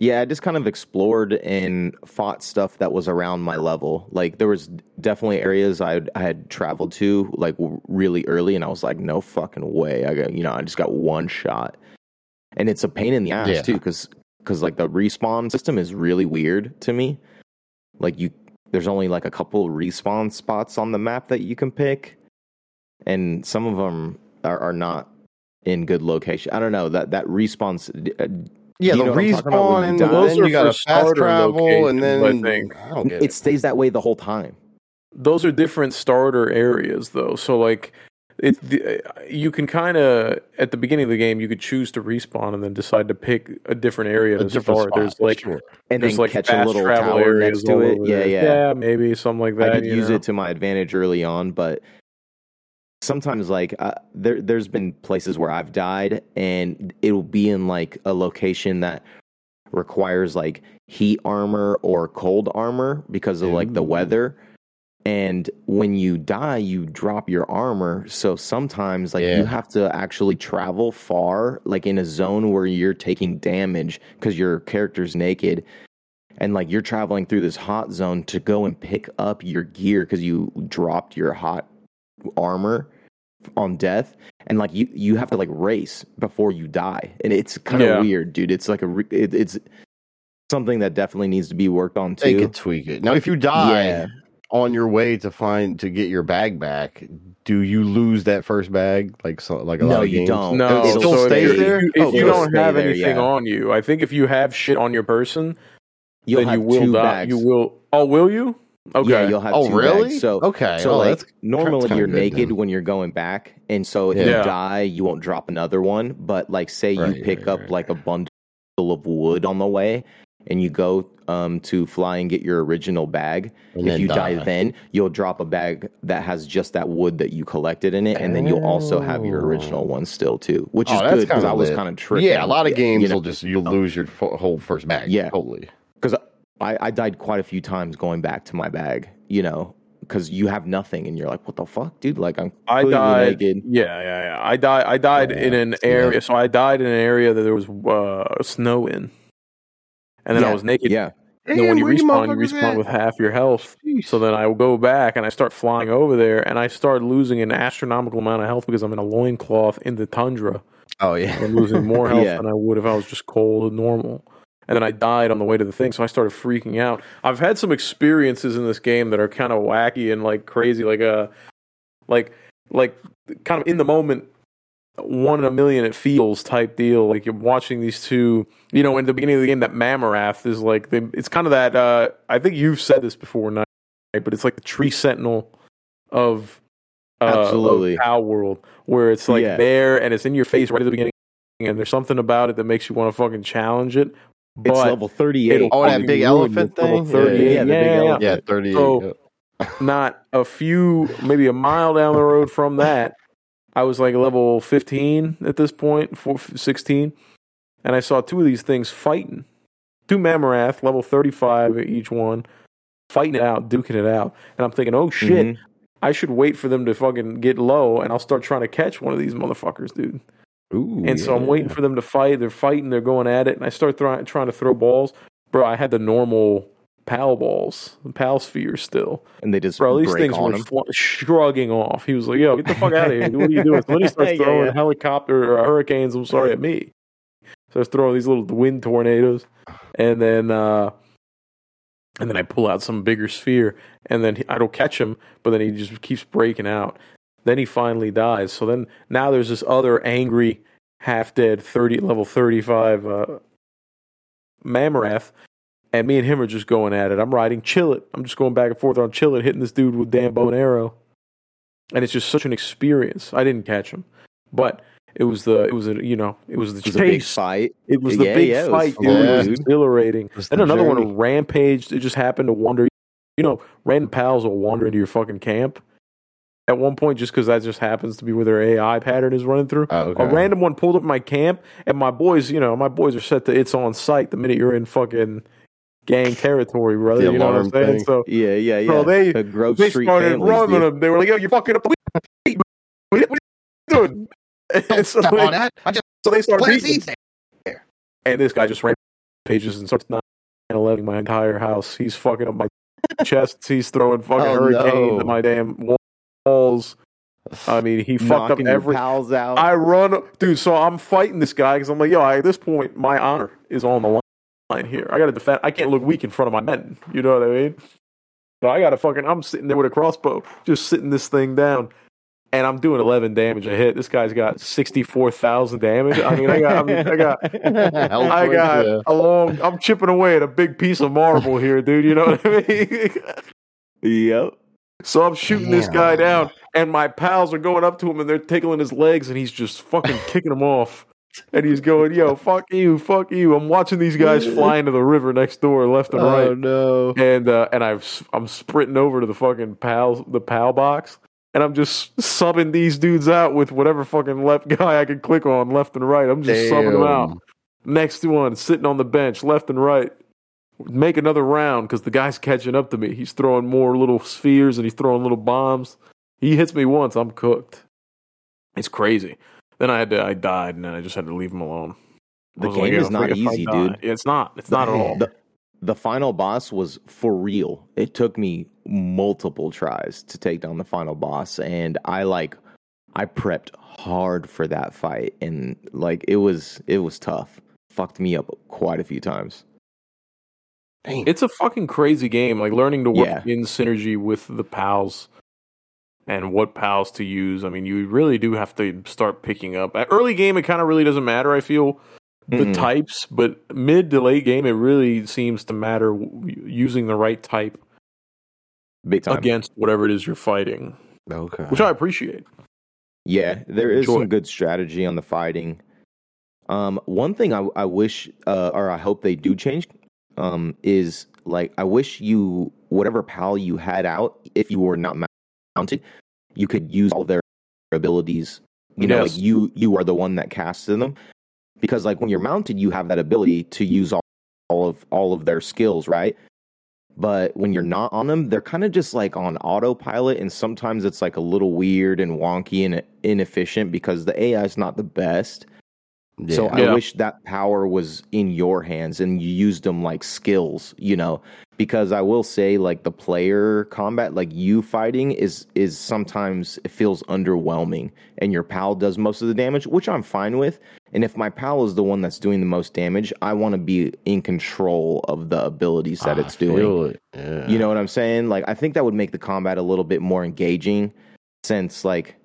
Yeah, I just kind of explored and fought stuff that was around my level. Like there was definitely areas I I had traveled to like really early, and I was like, no fucking way. I got you know I just got one shot, and it's a pain in the ass Yeah. too because because like the respawn system is really weird to me. Like you, there's only like a couple respawn spots on the map that you can pick, and some of them are, are not in good location. I don't know that that respawn. uh, Yeah, You the know what I'm talking about respawn, and die? then Those are you got to for fast starter travel, and then I don't get it it. stays that way the whole time. Those are different starter areas, though. So, like, it, the, you can kind of, at the beginning of the game, you could choose to respawn and then decide to pick a different area A to different start. spot, There's like, sure. And there's then like catch fast a little travel tower areas next to it. Yeah, there. yeah. yeah, maybe something like that. I did you use know? it to my advantage early on, but sometimes like uh, there there's been places where I've died and it'll be in like a location that requires like heat armor or cold armor because of like the weather. And when you die, you drop your armor. So sometimes, like, Yeah. you have to actually travel far, like in a zone where you're taking damage because your character's naked. And like you're traveling through this hot zone to go and pick up your gear because you dropped your hot armor on death. And like you, you have to like race before you die. And it's kind of Yeah. weird, dude. It's like a, re- it, it's something that definitely needs to be worked on They too. could tweak it. Now, if you die Yeah. on your way to find to get your bag back, do you lose that first bag? Like so, like a No, lot of you games? don't. No, It still so stays if, there? If you, Oh, you don't have there, anything yeah. on you, I think if you have shit on your person, You'll then have you will two die. bags. You will. Oh, will you? Okay. Yeah, you'll have Oh, two really? bags. So Okay. So Oh, like normally you're naked then. when you're going back, and so if you die, you won't drop another one. But like, say you pick right, up right, like a bundle of wood on the way, and you go um, to fly and get your original bag. And if you die. die. then you'll drop a bag that has just that wood that you collected in it, and then you'll also have your original one still too, which Oh, is good because I was kind of tripping. Yeah, a lot of games you know, will just you'll lose your whole first bag. Yeah. totally. because I, I died quite a few times going back to my bag, you know, because you have nothing and you're like, what the fuck, dude? Like I'm I completely died. naked. Yeah, yeah, yeah. I died. I died in an Yeah. area. So I died in an area that there was uh, snow in, and then I was naked. Yeah, And then when you respawn, you respawn with half your health. So then I will go back and I start flying over there, and I start losing an astronomical amount of health because I'm in a loincloth in the tundra. Oh yeah. I'm losing more health Yeah. than I would if I was just cold and normal. And then I died on the way to the thing, so I started freaking out. I've had some experiences in this game that are kind of wacky and like crazy, like uh like like kind of in the moment, one in a million it feels type deal. Like you're watching these two, you know, in the beginning of the game, that Mammorest is like they, it's kind of that. uh I think you've said this before, Night, but it's like the tree sentinel of uh, Absolutely. of Palworld, where it's like Yeah. there and it's in your face right at the beginning, and there's something about it that makes you want to fucking challenge it. But it's level 38. it'll Oh, that big elephant your level thing? 30. Yeah, Yeah, the big yeah. Yeah, thirty. So- not a few, maybe a mile down the road from that, I was like level 15 at this point, four- 16, and I saw two of these things fighting. Two Mammorest, level 35 each one, fighting it out, duking it out. And I'm thinking, oh shit, Mhm. I should wait for them to fucking get low and I'll start trying to catch one of these motherfuckers, dude. Ooh, And so I'm waiting for them to fight. They're fighting. They're going at it, and I start throwing, trying to throw balls. Bro, I had the normal pal balls, the pal spheres still. and they just Bro, these break things were fl- shrugging off. He was like, "Yo, get the fuck out of here! What are you doing?" So then he starts Yeah, throwing yeah. helicopter or hurricanes. I'm sorry, at me. So I was throwing these little wind tornadoes, and then uh, and then I pull out some bigger sphere, and then he, I don't catch him, but then he just keeps breaking out. Then he finally dies. So then now there's this other angry, half dead, thirty level thirty five uh, Mammorest, and me and him are just going at it. I'm riding Chillet. I'm just going back and forth on Chillet, hitting this dude with damn bow and arrow, and it's just such an experience. I didn't catch him, but it was the it was a you know it was the It was a big fight. It was the Yeah, big yeah, fight, dude. It was exhilarating. Then another journey. one rampaged. It just happened to wander. You know, random pals will wander into your fucking camp at one point just because that just happens to be where their AI pattern is running through. Oh, okay. A random one pulled up my camp, and my boys, you know, my boys are set to it's on site the minute you're in fucking gang territory, brother. The you know what I'm saying? thing. So Yeah, yeah, yeah. Bro, they- the Grove they Street started families, running dude. them. They were like, "Yo, you're fucking up the weed. What are you doing?" And so, Step they, on that. I just so they started beating there. and this guy just ran pages and starts 9 11 my entire house. He's fucking up my chest. He's throwing fucking Oh, hurricanes no. at my damn walls. I mean, he fucked up every. pals out. I run, dude. So I'm fighting this guy because I'm like, yo, I, at this point, my honor is on the line here. I got to defend. I can't look weak in front of my men. You know what I mean? So I got to fucking. I'm sitting there with a crossbow, just sitting this thing down, and I'm doing 11 damage a hit. This guy's got 64,000 damage. I mean, I got, I, mean, I got, I got yeah. a long. I'm chipping away at a big piece of marble here, dude. You know what I mean? yep. So I'm shooting this guy down, and my pals are going up to him and they're tickling his legs, and he's just fucking kicking them off. And he's going, "Yo, fuck you, fuck you." I'm watching these guys fly into the river next door, left and Oh right, no. and uh, and I've I'm sprinting over to the fucking pals, the pal box, and I'm just subbing these dudes out with whatever fucking left guy I can click on, left and right. I'm just subbing them out. Next one, sitting on the bench, left and right. Make another round because the guy's catching up to me. He's throwing more little spheres and he's throwing little bombs. He hits me once, I'm cooked. It's crazy. Then I had to, I died, and then I just had to leave him alone. The game like, is not easy, dude. It's not. It's not at all. The, the final boss was for real. It took me multiple tries to take down the final boss, and I like I prepped hard for that fight, and like it was it was tough. Fucked me up quite a few times. It's a fucking crazy game. Like learning to work Yeah. in synergy with the pals and what pals to use. I mean, you really do have to start picking up. At early game, it kind of really doesn't matter. I feel the Mm-mm. types, but mid to late game, it really seems to matter using the right type against whatever it is you're fighting, Okay. which I appreciate. Yeah, there is Enjoy. some good strategy on the fighting. Um, one thing I, I wish, uh, or I hope they do change, um, is like I wish you whatever pal you had out, if you were not mounted, you could use all their abilities. You know, Yes. like you you are the one that casts them, because like when you're mounted, you have that ability to use all, all of all of their skills, right? But when you're not on them, they're kind of just like on autopilot, and sometimes it's like a little weird and wonky and inefficient because the AI is not the best. So I Yeah. wish that power was in your hands and you used them like skills, you know, because I will say like the player combat, like you fighting is is sometimes it feels underwhelming and your pal does most of the damage, which I'm fine with. And if my pal is the one that's doing the most damage, I want to be in control of the abilities that ah, I it's doing. it. Yeah. You know what I'm saying? Like I think that would make the combat a little bit more engaging since like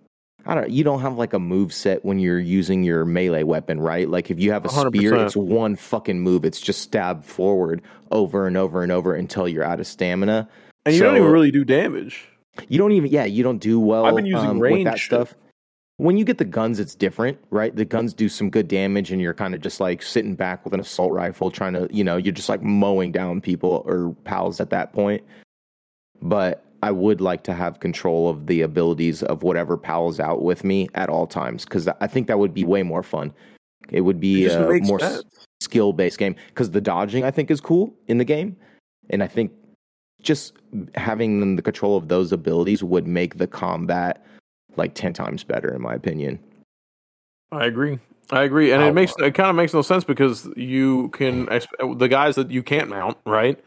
I don't you don't have like a move set when you're using your melee weapon, right? Like if you have a spear, 100%. it's one fucking move. It's just stab forward over and over and over until you're out of stamina. And you So- don't even really do damage. You don't even yeah, you don't do well I've been using um, with range that stuff. When you get the guns, it's different, right? The guns do some good damage, and you're kind of just like sitting back with an assault rifle, trying to, you know, you're just like mowing down people or pals at that point. But I would like to have control of the abilities of whatever pal is out with me at all times because I think that would be way more fun. It would be It a more sense. skill based game because the dodging I think is cool in the game, and I think just having the control of those abilities would make the combat like 10 times better in my opinion I agree. I agree, and Oh, it makes it kind of makes no sense because you can the guys that you can't mount, right?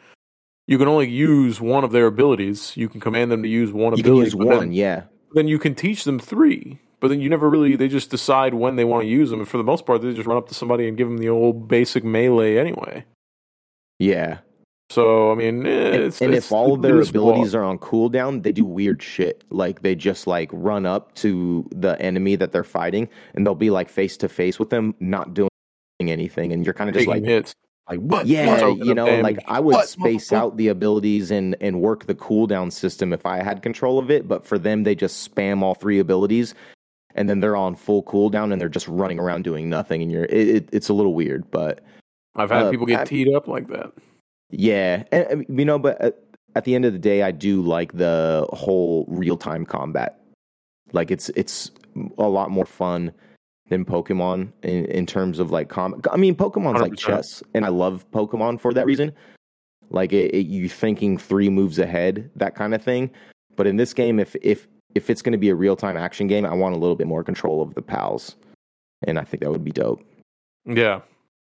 You can only use one of their abilities. You can command them to use one you can ability. use one Then, yeah then you can teach them three, but then you never really. They just decide when they want to use them, and for the most part, they just run up to somebody and give them the old basic melee anyway. yeah So I mean, eh, and, it's, and it's, if all of their abilities flawed. are on cooldown they do weird shit like they just like run up to the enemy that they're fighting and they'll be like face to face with them not doing anything and you're kind of just taking like hits, Like what? yeah Soaking you know damage. like i would What, space motherfucker? out the abilities and and work the cooldown system if i had control of it but for them they just spam all three abilities and then they're on full cooldown and they're just running around doing nothing and you're it, it, it's a little weird but I've had uh, people get I- teed up like that. yeah and, and, you know but at, at the end of the day i do like the whole real-time combat like it's it's a lot more fun than pokemon in, in terms of like com i mean pokemon's like 100%. chess and i love pokemon for that reason like it, it, you thinking three moves ahead that kind of thing but in this game if if if it's going to be a real-time action game i want a little bit more control of the pals and i think that would be dope Yeah.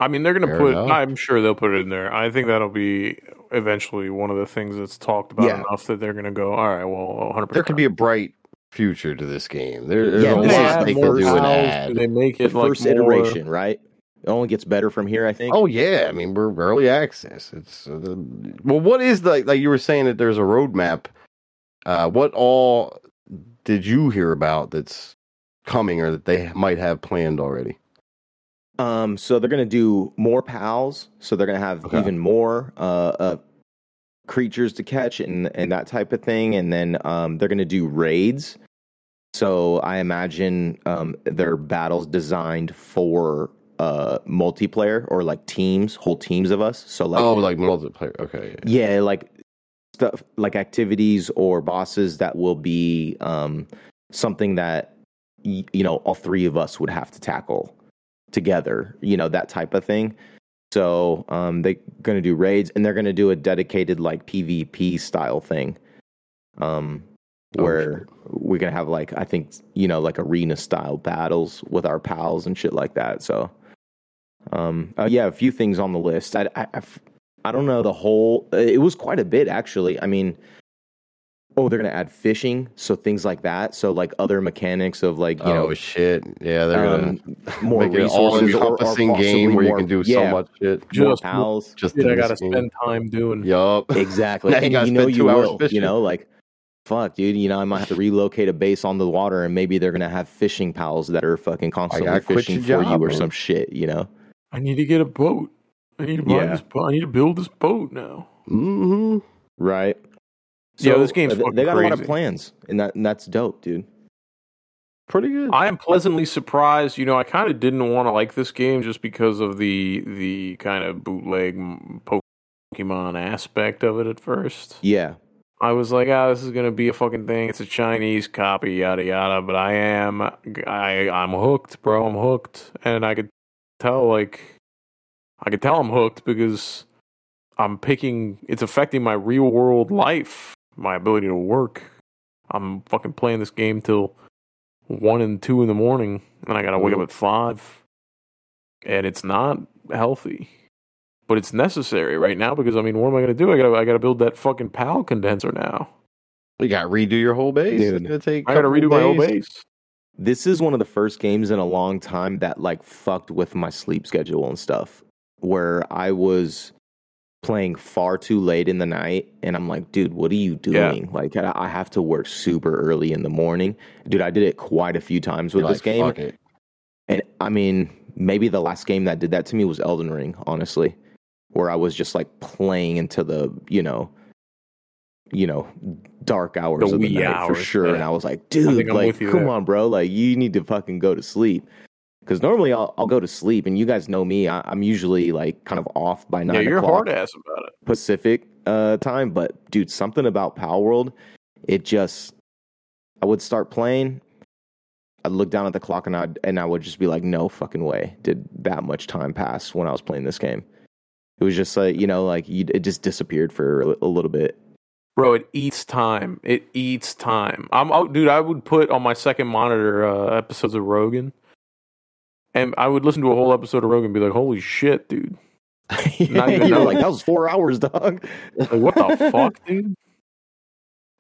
I mean, they're going to put, enough. I'm sure they'll put it in there. I think that'll be eventually one of the things that's talked about Yeah. enough that they're going to go, all right, well, 100%. There could be a bright future to this game. There, there's Yeah, a they is lot they the can do and first- add. They make the it like first more- iteration right it only gets better from here i think Oh yeah, I mean we're early access. It's uh, the, well, what is the like you were saying that there's a roadmap. Uh, what all did you hear about that's coming or that they might have planned already? Um, so they're gonna do more pals. So they're gonna have Okay. even more uh, uh creatures to catch and and that type of thing. And then um, they're gonna do raids. So I imagine um, their battles designed for uh multiplayer or like teams, whole teams of us. So like oh, like multiplayer. Okay, yeah, like stuff like activities or bosses that will be um, something that y- you know all three of us would have to tackle together. You know that type of thing. So um, they're going to do raids, and they're going to do a dedicated like PvP style thing, um, Oh, where we're going to have like I think you know like arena style battles with our pals and shit like that. So um, uh, yeah, a few things on the list. I, I, I f- I don't know the whole. It was quite a bit actually. I mean, oh, they're gonna add fishing, so things like that. So like other mechanics of like you oh know shit, yeah, they're gonna um, more make it an all resources or, or encompassing game where you can do yeah, so much shit. more Just- pals. Just I got to this game. spend time doing. Yup. Exactly, Now you you know you will. fishing. You know, like fuck, dude. You know, I might have to relocate a base on the water, and maybe they're gonna have fishing pals that are fucking constantly gotta fishing your for you or man. some shit. You know. I need to get a boat. I need to buy Yeah. this boat. I need to build this boat now. Mm-hmm. Right. Yeah, this game's uh, they, fucking they got a lot of plans, and that and that's dope, dude. Pretty good. I am pleasantly surprised. You know, I kind of didn't want to like this game just because of the the kind of bootleg Pokemon aspect of it at first. Yeah, I was like, ah, this is gonna be a fucking thing. It's a Chinese copy, yada yada. But I am, I I'm hooked, bro. I'm hooked, and I could tell, like, I could tell I'm hooked because I'm picking. It's affecting my real world life, my ability to work. I'm fucking playing this game till one and two in the morning, and I gotta wake up at five, and it's not healthy. But it's necessary right now because I mean, what am I gonna do? I gotta I gotta build that fucking PAL condenser now. You got to redo your whole base. Dude. It's gonna take. a I gotta couple redo my whole base. this is one of the first games in a long time that like fucked with my sleep schedule and stuff. Where I was playing far too late in the night, and I'm like, dude, what are you Yeah. doing? Like, I I have to work super early in the morning, dude. I did it quite a few times with You're this like, game. "Fuck it." And I mean, maybe the last game that did that to me was Elden Ring, honestly, where I was just like playing into the, you know, you know, dark hours The of the night for sure. yeah. And I was like, dude, like, come there. on, bro, like you need to fucking go to sleep. Because normally I'll I'll go to sleep, and you guys know me. I, I'm usually like kind of off by nine Yeah, you're hard ass about it. Pacific uh, time. But dude, something about Palworld, it just I would start playing. I'd look down at the clock and I and I would just be like, no fucking way did that much time pass when I was playing this game. It was just like you know, like you, it just disappeared for a, a little bit. Bro, it eats time. It eats time. I'm out, dude. I would put on my second monitor uh, episodes of Rogan, and I would listen to a whole episode of Rogan and be like, "Holy shit, dude! Not even know, know. like that was four hours, dog. Like, what the fuck, dude?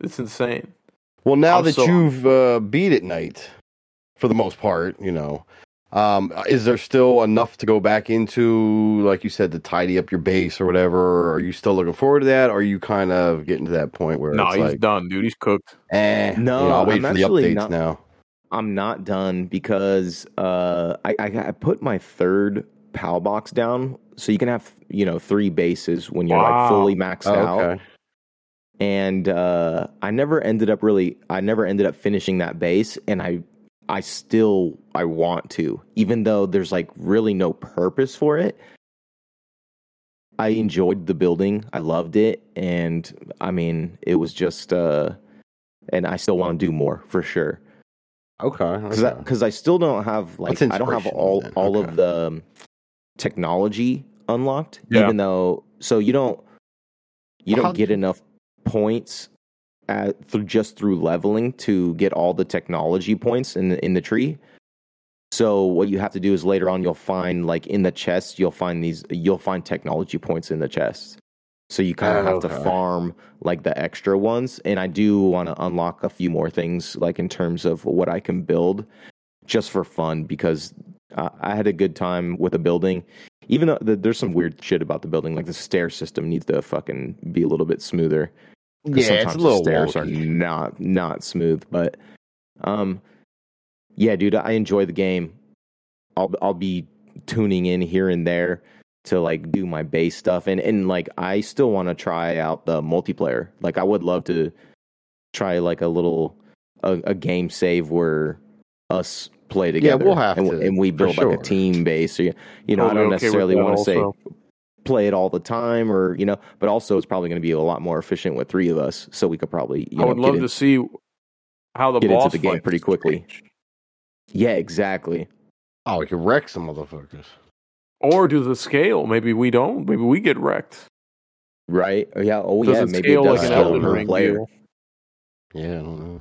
It's insane." Well, now I'm that so- you've uh, beat at night, for the most part, you know, um, is there still enough to go back into, like you said, to tidy up your base or whatever? Are you still looking forward to that? Or are you kind of getting to that point where No, it's he's like, done, dude. He's cooked. eh, No, you know, I'll wait I'm for the updates not- now. I'm not done because uh, I, I I put my third PAL box down, so you can have you know three bases when you're Wow. like fully maxed Oh, out. okay. and uh, I never ended up really. I never ended up finishing that base, and I, I still I want to, even though there's like really no purpose for it. I enjoyed the building. I loved it, and I mean, it was just. uh And I still want to do more for sure Okay. because okay. because I, still don't have like I don't have all then. all Okay. of the um, technology unlocked. Yeah. Even though, so you don't you don't how- get enough points at through just through leveling to get all the technology points in the, in the tree. So what you have to do is later on you'll find like in the chest you'll find these you'll find technology points in the chest. So you kind of Oh, have to farm like the extra ones and I do want to unlock a few more things like in terms of what I can build just for fun because uh, I had a good time with the building. Even though th- there's some weird shit about the building, like the stair system needs to fucking be a little bit smoother. Yeah, it's a sometimes little the stairs are not not smooth. But um, yeah, dude, I enjoy the game. I'll I'll be tuning in here and there to like do my base stuff, and and like I still want to try out the multiplayer. Like I would love to try like a little a, a game save where us play together. Yeah, we'll have and, to, and we build like sure. a team base. Or, you know, I don't okay necessarily want to say. Play it all the time or you know but also it's probably going to be a lot more efficient with three of us so we could probably you I know would love in- to see how the get into boss the game pretty quickly. change. yeah exactly Oh, we could wreck some motherfuckers. Or do the scale? Maybe we don't. Maybe we get wrecked. right Oh, yeah oh Does yeah it maybe scale it does like an scale Elden per player deal? Yeah, I don't know.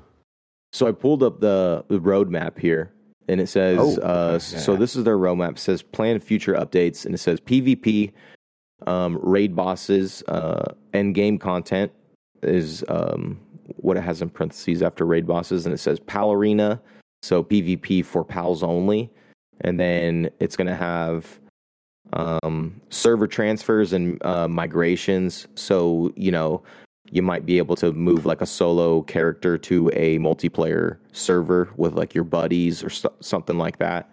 so i pulled up the, the roadmap here and it says Oh, uh, okay. so this is their roadmap it says plan future updates and it says pvp um, raid bosses uh, end game content is um, what it has in parentheses after raid bosses and it says pal arena so pvp for pals only. And then it's going to have um, server transfers and uh, migrations. So you know you might be able to move like a solo character to a multiplayer server with like your buddies or so- something like that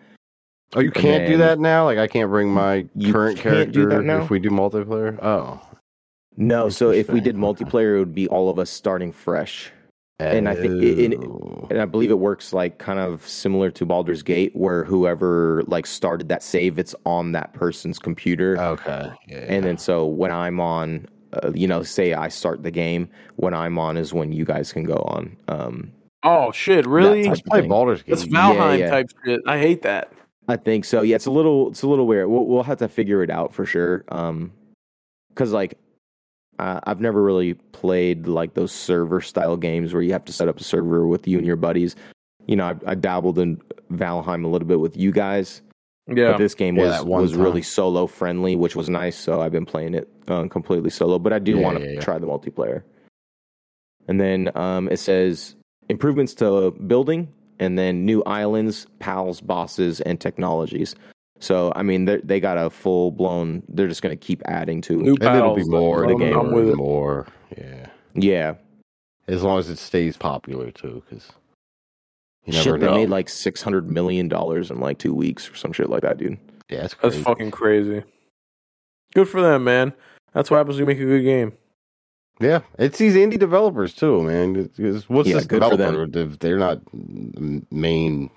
Oh, you can't do that now. Like, I can't bring my You current can't do character that now? if we do multiplayer. Oh, No, so if we did multiplayer, it would be all of us starting fresh. And I think it- it- Oh. And I believe it works like kind of similar to Baldur's Gate, where whoever like started that save, it's on that person's computer. okay. Yeah. And then so when I'm on, uh, you know, say I start the game, when I'm on is when you guys can go on. Um, Oh shit! Really? type let's play. Baldur's Gate. That's Valheim yeah. type shit. I hate that. I think so. Yeah, it's a little, it's a little weird. We'll, we'll have to figure it out for sure. Um, because like, uh, I've never really played like those server style games where you have to set up a server with you and your buddies. You know, I, I dabbled in Valheim a little bit with you guys, Yeah. but this game Yeah, was that one was really solo friendly, which was nice. So I've been playing it uh, completely solo, but I do Yeah, want to yeah, yeah. try the multiplayer. And then um, it says improvements to building, and then new islands, pals, bosses, and technologies. So I mean, they they got a full blown. They're just going to keep adding to. New And it'll be more the game. more I'm with more. Yeah. yeah, As long as it stays popular too, because you never shit. They know. made like six hundred million dollars in like two weeks or some shit like that, dude. yeah, that's That's fucking crazy. Good for them, man. That's what happens when you make a good game. Yeah, it's these indie developers too, man. It's- it's- what's Yeah, this good for them. developer? If They're not the main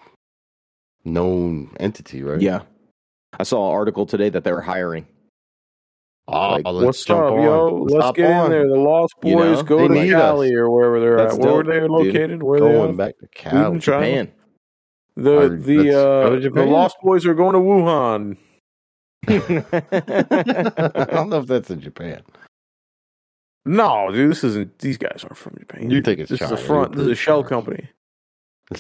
known entity, right? Yeah, I saw an article today that they were hiring. Oh, Like, let's What's jump up, on. yo? Let's hop get on. in there. The Lost You Boys know, go to need Cali or wherever they're That's at. Where were dope, they dude. located? Where they are? Going at? back to We've Cal. been trying- Japan. The Or the uh, to the Lost Boys are going to Wuhan. I don't know if that's in Japan. No, dude, this isn't. These guys aren't from Japan. You think it's this China. is a front? This is a shell company.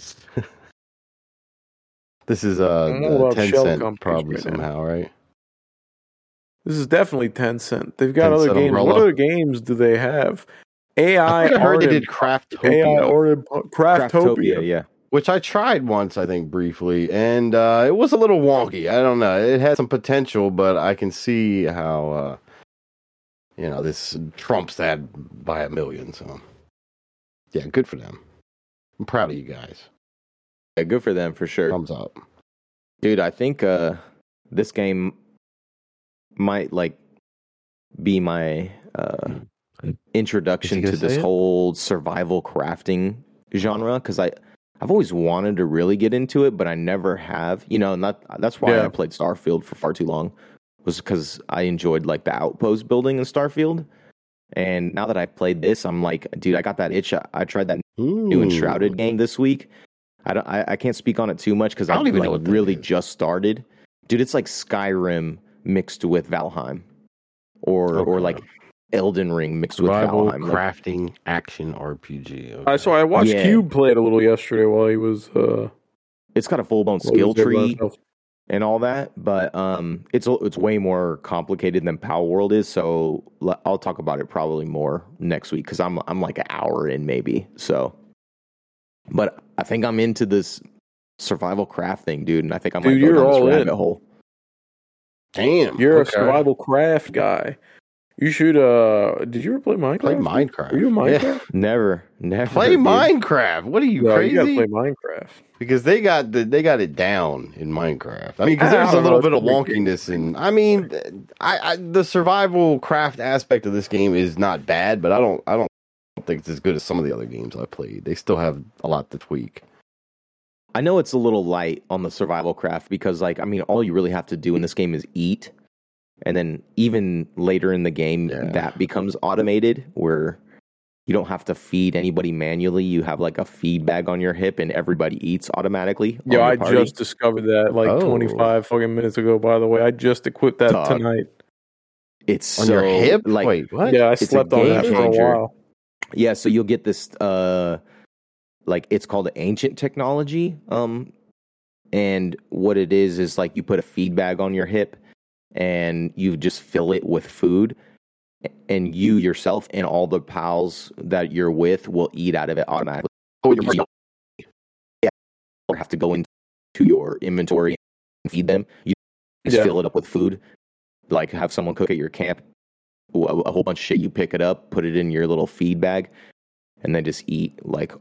This, is uh, I don't know about ten shell cent probably right now. somehow, right? This is definitely Tencent. They've got other games. What other games do they have? AI. I, I heard they did Craftopia, AI or Craftopia. Craftopia, yeah. which I tried once, I think briefly, and uh, it was a little wonky. I don't know. It had some potential, but I can see how uh, you know this trumps that by a million. So yeah, good for them. I'm proud of you guys. Yeah, good for them for sure. Thumbs up. Dude, I think uh this game might like be my uh introduction to this whole survival crafting genre cuz I I've always wanted to really get into it but I never have. You know, and that that's why Yeah. I played Starfield for far too long was cuz I enjoyed like the outpost building in Starfield. And now that I've played this, I'm like, dude, I got that itch. I, I tried that new Ooh. Enshrouded game this week. I don't. I, I can't speak on it too much because I I, don't even like, know what really is. just started. Dude, it's like Skyrim mixed with Valheim, or or like Elden Ring mixed with Survival Valheim. Like, crafting action RPG. I saw. I watched Yeah. Cube play it a little yesterday while he was. Uh, it's got a full blown skill was there by tree himself. And all that, but um, it's it's way more complicated than Palworld is. So l- I'll talk about it probably more next week because I'm I'm like an hour in maybe. So, but I think I'm into this survival craft thing, dude, and I think I might Dude, go you're down this all rabbit in. hole. Damn, You're okay. a survival craft guy. You should. uh Did you ever play Minecraft? Play Minecraft. Are you a Yeah. Never, never. Play dude. Minecraft. What are you Yeah, you gotta crazy? play Minecraft. because they got the, they got it down in Minecraft. I mean, because there's a don't know, little bit of wonkiness, and I mean, I, I the survival craft aspect of this game is not bad, but I don't I don't think it's as good as some of the other games I played. They still have a lot to tweak. I know it's a little light on the survival craft because, like, I mean, all you really have to do in this game is eat, and then even later in the game, Yeah. that becomes automated where you don't have to feed anybody manually. You have like a feed bag on your hip, and everybody eats automatically. Yeah, I party. just discovered that like Oh. 25 fucking minutes ago. By the way, I just equipped that Dog. tonight. it's On so, your hip? Like, Wait, what? Yeah, I It's slept on game that for a while. Yeah, so you'll get this uh like it's called ancient technology. Um and what it is is like you put a feed bag on your hip and you just fill it with food and you yourself and all the pals that you're with will eat out of it automatically. Oh, You don't- yeah, or have to go into your inventory and feed them. You just Yeah. fill it up with food. Like have someone cook at your camp, a a whole bunch of shit. You pick it up, put it in your little feed bag, and then just eat like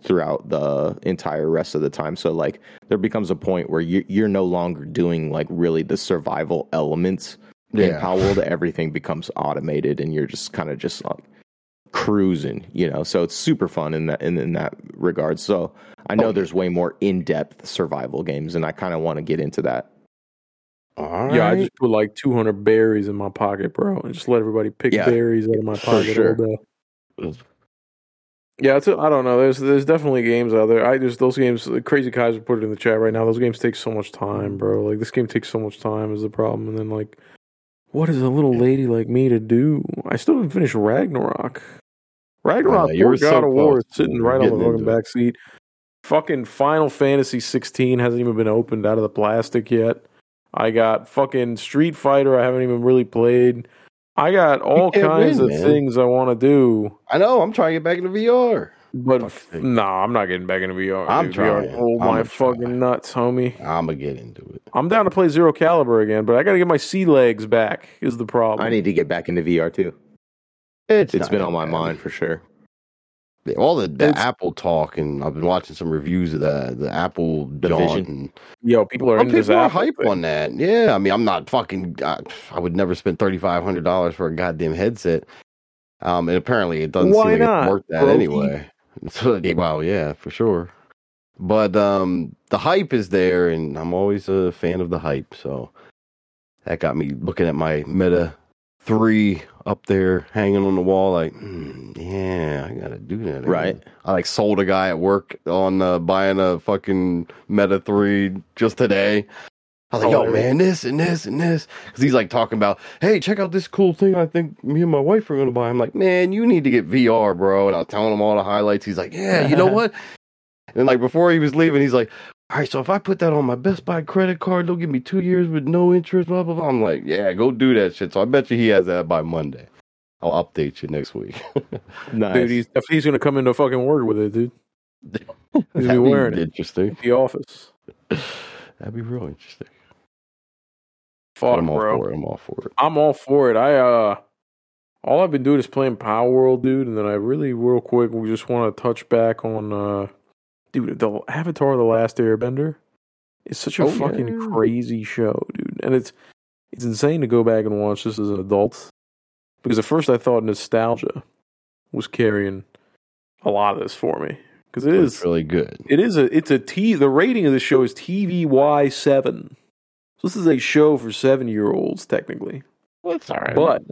throughout the entire rest of the time. So like there becomes a point where you you're no longer doing like really the survival elements In Yeah. Palworld, everything becomes automated, and you're just kind of just like cruising, you know. So it's super fun in that in, in that regard. So I know Oh, there's way more in depth survival games, and I kind of want to get into that. All Yeah, I just put like 200 berries in my pocket, bro, and just let everybody pick Yeah, berries out of my pocket sure. all day. Yeah, it's a, I don't know. There's there's definitely games out there. I just those games. Crazy Kaiser put it in the chat right now. Those games take so much time, bro. Like this game takes so much time is the problem. And then like, what is a little lady like me to do? I still didn't finish Ragnarok. Ragnarok, poor were so God of War, sitting right on the fucking back seat. Fucking Final Fantasy 16 hasn't even been opened out of the plastic yet. I got fucking Street Fighter. I haven't even really played. I got all kinds win, of man. things I want to do. I know. I'm trying to get back into VR. But Fuck's f- sake. nah, I'm not getting back into VR. I'm dude. trying. VR, hold I'ma my try. fucking nuts, homie. I'm gonna get into it. I'm down to play Zero Caliber again, but I got to get my sea legs back. Is the problem? I need to get back into VR too. It's, It's not been on my bad. mind for sure. All the, the It's- Apple talk, and I've been watching some reviews of the the Apple and Yo, people are this people are hype thing. on that. Yeah, I mean, I'm not fucking. I, I would never spend thirty five hundred dollars for a goddamn headset. Um, and apparently it doesn't Why seem like not, it's worth that Brokey? anyway. So, well, yeah, for sure. But um, the hype is there, and I'm always a fan of the hype. So that got me looking at my Meta Three up there, hanging on the wall. Like, hmm, yeah, I gotta do that. again. Right. I like sold a guy at work on uh, buying a fucking Meta 3 just today. I was like, Oh, yo, man, this and this and this. Because he's like talking about, hey, check out this cool thing I think me and my wife are going to buy. I'm like, man, you need to get VR, bro. And I was telling him all the highlights. He's like, yeah, you know what? And like before he was leaving, he's like, all right, so if I put that on my Best Buy credit card, they'll give me two years with no interest, blah, blah, blah. I'm like, yeah, go do that shit. So I bet you he has that by Monday. I'll update you next week. Nice. Dude, he's, if he's gonna come into fucking work with it, dude. He's That'd be be wearing it. interesting. The office. That'd be real interesting. Fuck, I'm all bro. for it. I'm all for it. I'm all for it. I uh all I've been doing is playing Palworld, dude, and then I really real quick we just want to touch back on uh dude, the Avatar the Last Airbender is such a Oh, fucking yeah. crazy show, dude. And it's it's insane to go back and watch this as an adult. Because at first I thought nostalgia was carrying a lot of this for me. Because it is really good. it is a it's a T the rating of the show is TVY seven. So this is a show for seven year olds technically. Well, it's all right. But-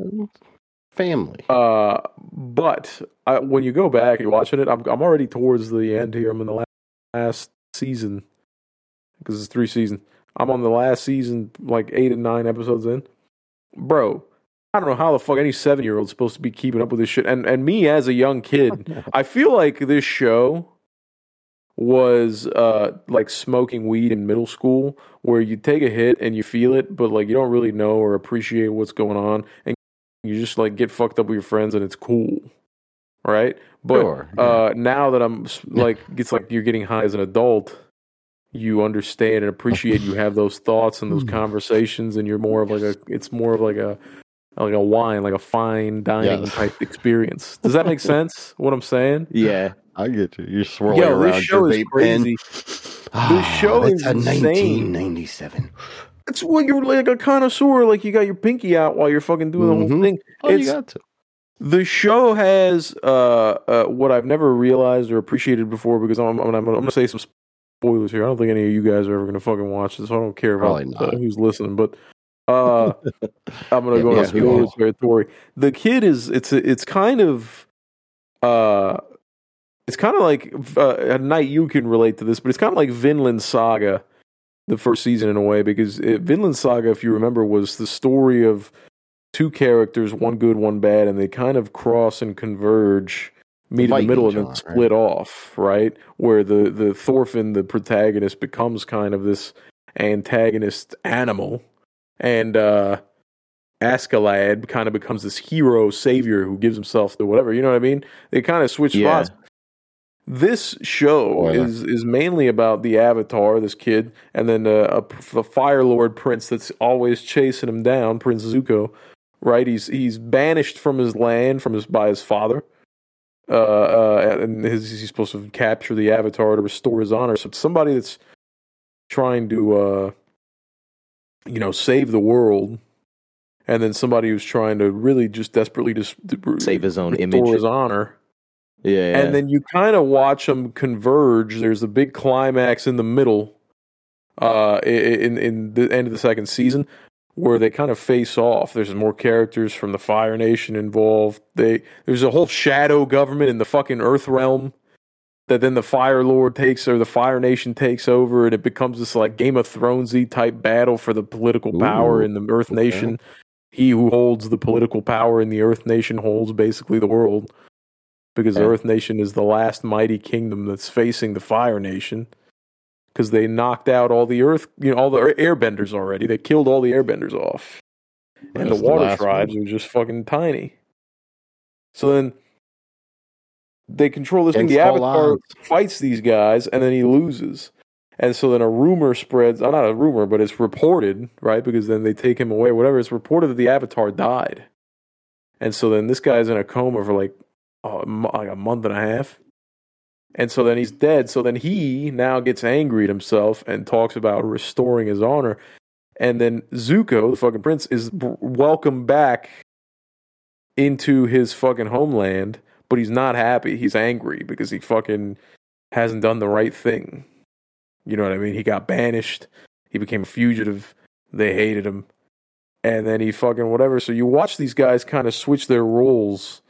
family. Uh, but I, when you go back and you're watching it, I'm I'm already towards the end here. I'm in the last, season because it's three seasons. I'm on the last season, like eight and nine episodes in. Bro, I don't know how the fuck any seven year old supposed to be keeping up with this shit. And and me as a young kid, I feel like this show was uh like smoking weed in middle school where you take a hit and you feel it but like you don't really know or appreciate what's going on and you just like get fucked up with your friends and it's cool right but Sure, yeah. uh now that i'm like it's like you're getting high as an adult you understand and appreciate you have those thoughts and those Hmm. conversations and you're more of like a it's more of like a like a wine like a fine dining Yes. type experience does that make sense what i'm saying Yeah. I get you. You're swirling Yo, around this show is vape pen. crazy. Ah, show it's is a insane. 1997. It's when you're like a connoisseur, like you got your pinky out while you're fucking doing the whole Mhm. thing. Oh, you got to. The show has uh, uh, what I've never realized or appreciated before because I'm, I'm, I'm, going to say some spoilers here. I don't think any of you guys are ever going to fucking watch this. So I don't care about uh, who's listening, but uh, I'm going to Yeah, go yeah, into who spoiler will? territory. The kid is it's it's kind of uh, it's kind of like uh, at night you can relate to this, but it's kind of like Vinland Saga, the first season in a way, because it, Vinland Saga, if you remember, was the story of two characters, one good, one bad, and they kind of cross and converge, meet in the middle, and then genre, right? split off, right? Where the the Thorfinn, the protagonist, becomes kind of this antagonist animal, and uh Askeladd kind of becomes this hero savior who gives himself to whatever. You know what I mean? They kind of switch Yeah. spots. This show Spoiler. is is mainly about the Avatar, this kid, and then uh, a, a Fire Lord prince that's always chasing him down, Prince Zuko. Right? He's he's banished from his land from his by his father. Uh, uh, and his, he's supposed to capture the Avatar to restore his honor. So it's somebody that's trying to, uh, you know, save the world and then somebody who's trying to really just desperately just Save his own restore image. his honor. Yeah, yeah. And then you kind of watch them converge. There's a big climax in the middle, uh, in in the end of the second season, where they kind of face off. There's more characters from the Fire Nation involved. They there's a whole shadow government in the fucking Earth realm that then the Fire Lord takes or the Fire Nation takes over, and it becomes this like Game of Thronesy type battle for the political power Ooh, in the Earth okay. Nation. He who holds the political power in the Earth Nation holds basically the world because the Earth Nation is the last mighty kingdom that's facing the Fire Nation. Because they knocked out all the Earth, you know, all the Airbenders already. They killed all the Airbenders off, and That's the Water last Tribes one. were just fucking tiny. So then they control this thing. The Avatar fights these guys, and then he loses. And so then a rumor spreads. uh, Not a rumor, but it's reported, right? Because then they take him away, whatever. It's reported that the Avatar died. And so then this guy's in a coma for like, uh, like a month and a half. And so then he's dead. So then he now gets angry at himself and talks about restoring his honor. And then Zuko, the fucking prince, is b- welcomed back into his fucking homeland, but he's not happy. He's angry because he fucking hasn't done the right thing. You know what I mean? He got banished. He became a fugitive. They hated him. And then he fucking whatever. So you watch these guys kind of switch their roles.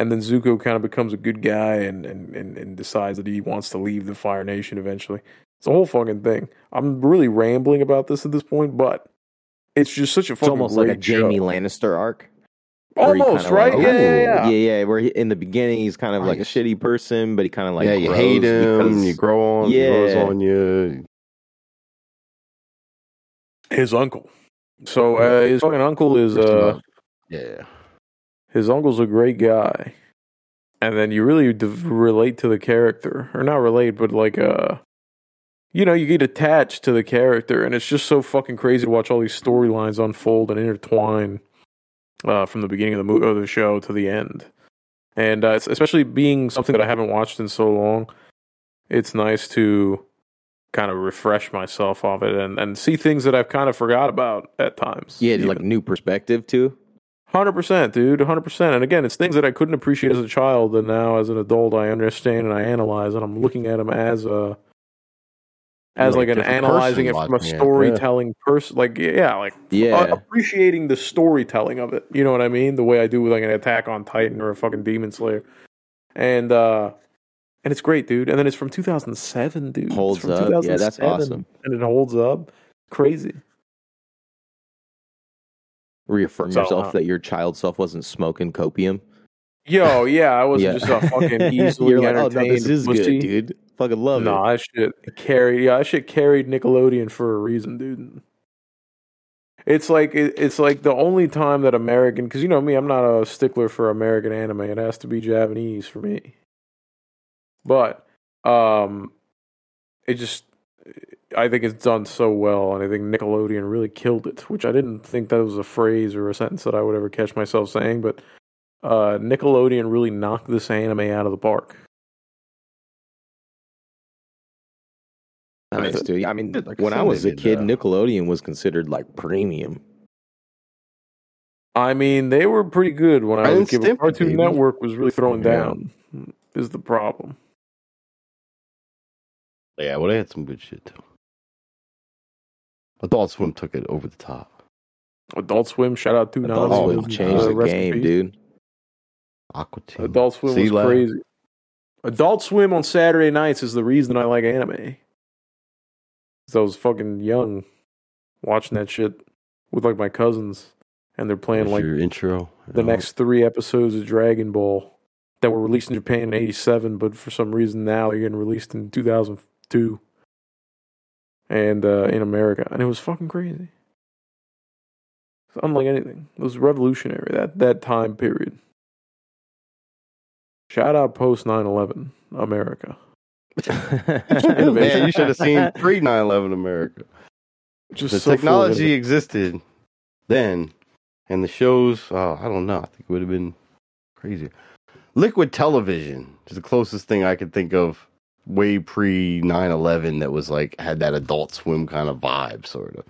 And then Zuko kind of becomes a good guy and, and, and, and decides that he wants to leave the Fire Nation eventually. It's a whole fucking thing. I'm really rambling about this at this point, but it's just such a it's fucking almost like a show. Jaime Lannister arc. Almost right, like- yeah, yeah, yeah. yeah, yeah. Where he, in the beginning he's kind of like a shitty person, but he kind of like yeah, you hate him, because- you grow on, he grows Yeah. on you. His uncle. So uh, his fucking uncle is uh, yeah, his uncle's a great guy, and then you really d- relate to the character, or not relate, but like uh, you know, you get attached to the character, and it's just so fucking crazy to watch all these storylines unfold and intertwine uh, from the beginning of the mo- of the show to the end, and uh, especially being something that I haven't watched in so long, it's nice to kind of refresh myself off it and, and see things that I've kind of forgot about at times. yeah, like new perspective too. Hundred percent, dude. Hundred percent. And again, it's things that I couldn't appreciate as a child, and now as an adult, I understand and I analyze, and I'm looking at them as a as Like like, an analyzing it from a it, yeah. storytelling person. Like yeah, like Yeah, uh, appreciating the storytelling of it. You know what I mean? The way I do with like an Attack on Titan or a fucking Demon Slayer, and uh and it's great, dude. And then it's from 2007, dude. It's Holds from up. Yeah, that's awesome. and it holds up. Crazy. Reaffirm So, yourself uh, that your child self wasn't smoking copium. Yo, yeah, I wasn't Yeah. just a fucking easily You're like, oh no, this is pussy. good, dude. Fucking love no, it. that shit carried. Yeah, that shit carried Nickelodeon for a reason, dude. It's like it, it's like the only time that American, because you know me, I'm not a stickler for American anime. It has to be Japanese for me. But um, it just, I think it's done so well, and I think Nickelodeon really killed it. Which I didn't think that was a phrase or a sentence that I would ever catch myself saying, but uh, Nickelodeon really knocked this anime out of the park. Nice, dude. I mean, Like when I was a kid, uh, Nickelodeon was considered like premium. I mean, they were pretty good when I Ren was a kid. and Stimpy, Cartoon baby. Network was really throwing Yeah. down. Is the problem? yeah. Well, they had some good shit too. Adult Swim took it over the top. Adult Swim, shout out to Adult Nana. Swim uh, changed the rest game, peace. dude. Aqua Teen. Adult Swim Sea was Lab. crazy. Adult Swim on Saturday nights is the reason I like anime. 'Cause I was fucking young, watching that shit with like my cousins, and they're playing What's like your intro. the next three episodes of Dragon Ball that were released in Japan in '87, but for some reason now they're getting released in 2002 and uh, in America, and it was fucking crazy. It's unlike anything. It was revolutionary that that time period. Shout out post 9/11 America. Man, you should have seen pre 9 11 America. Just the so technology existed then, and the shows, oh, I don't know. I think it would have been crazier. Liquid television is the closest thing I could think of way pre 9 11 that was like, had that adult swim kind of vibe, sort of.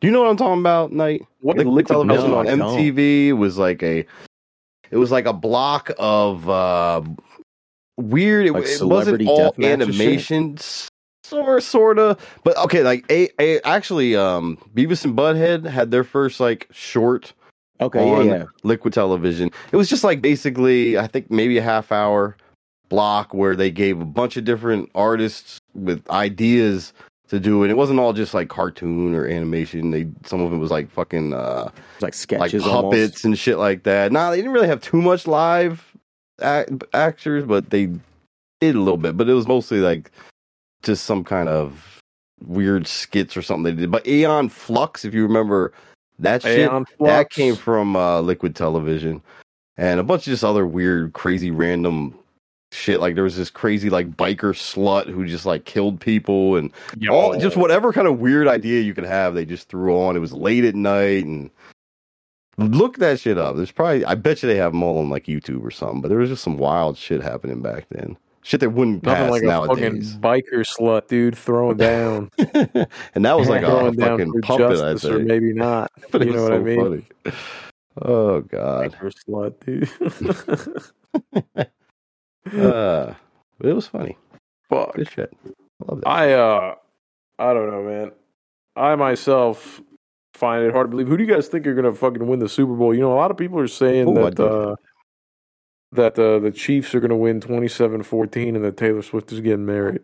Do you know what I'm talking about, Night? What Liquid liquid television No, on MTV was like a it was like a block of uh weird it, Like it wasn't all deathmatch and animation sort sorta but okay like a, a actually um Beavis and Butthead had their first like short Okay, on yeah, yeah. liquid television it was just like basically I think maybe a half hour block where they gave a bunch of different artists with ideas to do it it wasn't all just like cartoon or animation they some of it was like fucking uh like like sketches, puppets almost. and shit like that. Nah, they didn't really have too much live act- actors, but they did a little bit. But it was mostly like just some kind of weird skits or something they did. But Aeon Flux, if you remember that shit, Aeon that Flux. came from uh, Liquid Television, and a bunch of just other weird, crazy, random shit. Like there was this crazy like biker slut who just like killed people and all just whatever kind of weird idea you could have, they just threw on. It was late at night and look that shit up. There's probably I bet you they have them all on like YouTube or something. But there was just some wild shit happening back then. Shit that wouldn't Nothing pass like a nowadays. fucking biker slut, dude, throwing down, and that was like a fucking puppet, I think. maybe not. But you know what I mean? funny. Oh god. Biker slut, dude. Uh, it was funny. Fuck. Good shit. I love that. I uh, I don't know, man. I myself find it hard to believe. Who do you guys think are gonna fucking win the Super Bowl? You know, a lot of people are saying Ooh, that uh, that uh, the Chiefs are gonna win 27-14 and that Taylor Swift is getting married.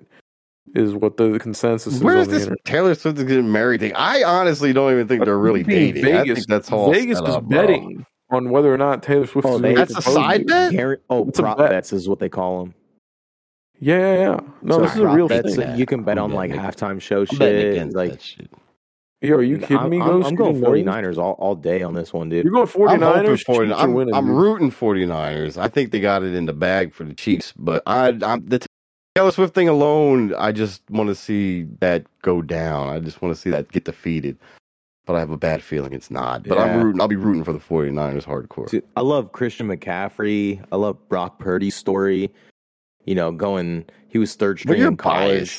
Is what the consensus is. Where the this. Taylor Swift is getting married thing? I honestly don't even think they're really dating. I Vegas, think that's all Vegas is up, betting on whether or not Taylor Swift Oh, is they- That's a side bet? Guar- oh, It's prop bet. bets is what they call them. Yeah, yeah, yeah. No, this is a real bets, thing. You can bet I'm on like betting halftime show I'm shit. against Like, that shit. Yo, are you kidding I'm, me, I'm, I'm going didn't know this? 49ers all, all day on this one, dude. You're going 49ers. I'm hoping Chiefs 49 I'm, winning, I'm rooting 49ers. I think they got it in the bag for the Chiefs, but I I'm the Taylor Swift thing alone, I just want to see that go down. I just want to see that get defeated. But I have a bad feeling it's not. But I'm rooting. I'll be rooting for the 49ers hardcore. Dude, I love Christian McCaffrey. I love Brock Purdy's story. You know, going he was third string in college.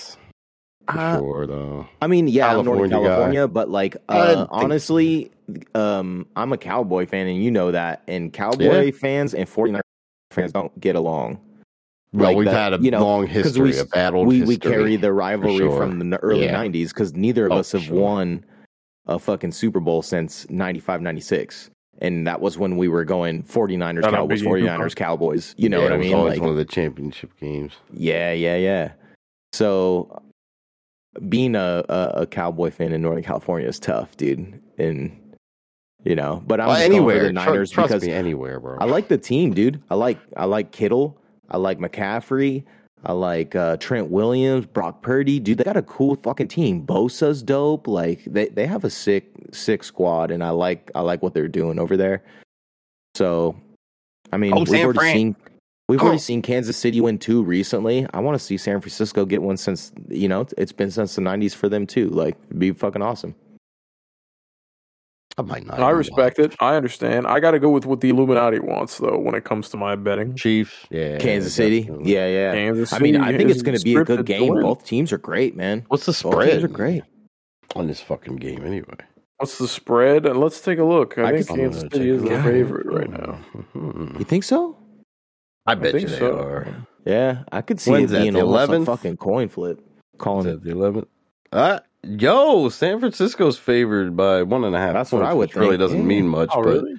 For Uh, sure though. I mean, yeah, I'm Northern California guy. But like uh, honestly, um, I'm a Cowboy fan, and you know that. And Cowboy Yeah. fans and 49 fans don't get along. Well, like we've that, had a you know, long history, we- a bad old we we carry the rivalry sure. from the early Yeah. 90s because neither of Oh, us have sure. won a fucking Super Bowl since 95 96 and that was when we were going 49ers Shout out Cowboys Biggie 49ers Cooper. Cowboys you know Yeah, what I was mean always like one of the championship games. yeah yeah yeah so being a, a, a Cowboy fan in Northern California is tough dude and you know but I'm Well, just going for anywhere, the Niners tr- trust because me, anywhere, bro. I like the team, dude. I like I like Kittle. I like McCaffrey. I like uh, Trent Williams, Brock Purdy. Dude, they got a cool fucking team. Bosa's dope. Like they, they have a sick sick squad, and I like I like what they're doing over there. So, I mean, Oh, we've San already Fran. seen we've already seen Kansas City win two recently. I want to see San Francisco get one since you know it's been since the '90s for them too. Like, it'd be fucking awesome. I might not. I respect watch. it. I understand. I got to go with what the Illuminati wants, though, when it comes to my betting. Chiefs, yeah, Kansas City, definitely. yeah, yeah. Kansas City, I mean, I think it's going to be a good game. win. Both teams are great, man. What's the Both spread? teams are great. on this fucking game anyway. What's the spread? And let's take a look. I, I think could- Kansas gonna City is the out. favorite right now. Mhm. You think so? I bet think you they so. are. Yeah, I could see When's it that, being the almost a 11th? fucking coin flip. Is Calling that it. the 11th? Uh, yo, San Francisco's favored by one and a half. That's what I would which really doesn't Yeah. mean much, Oh, but really?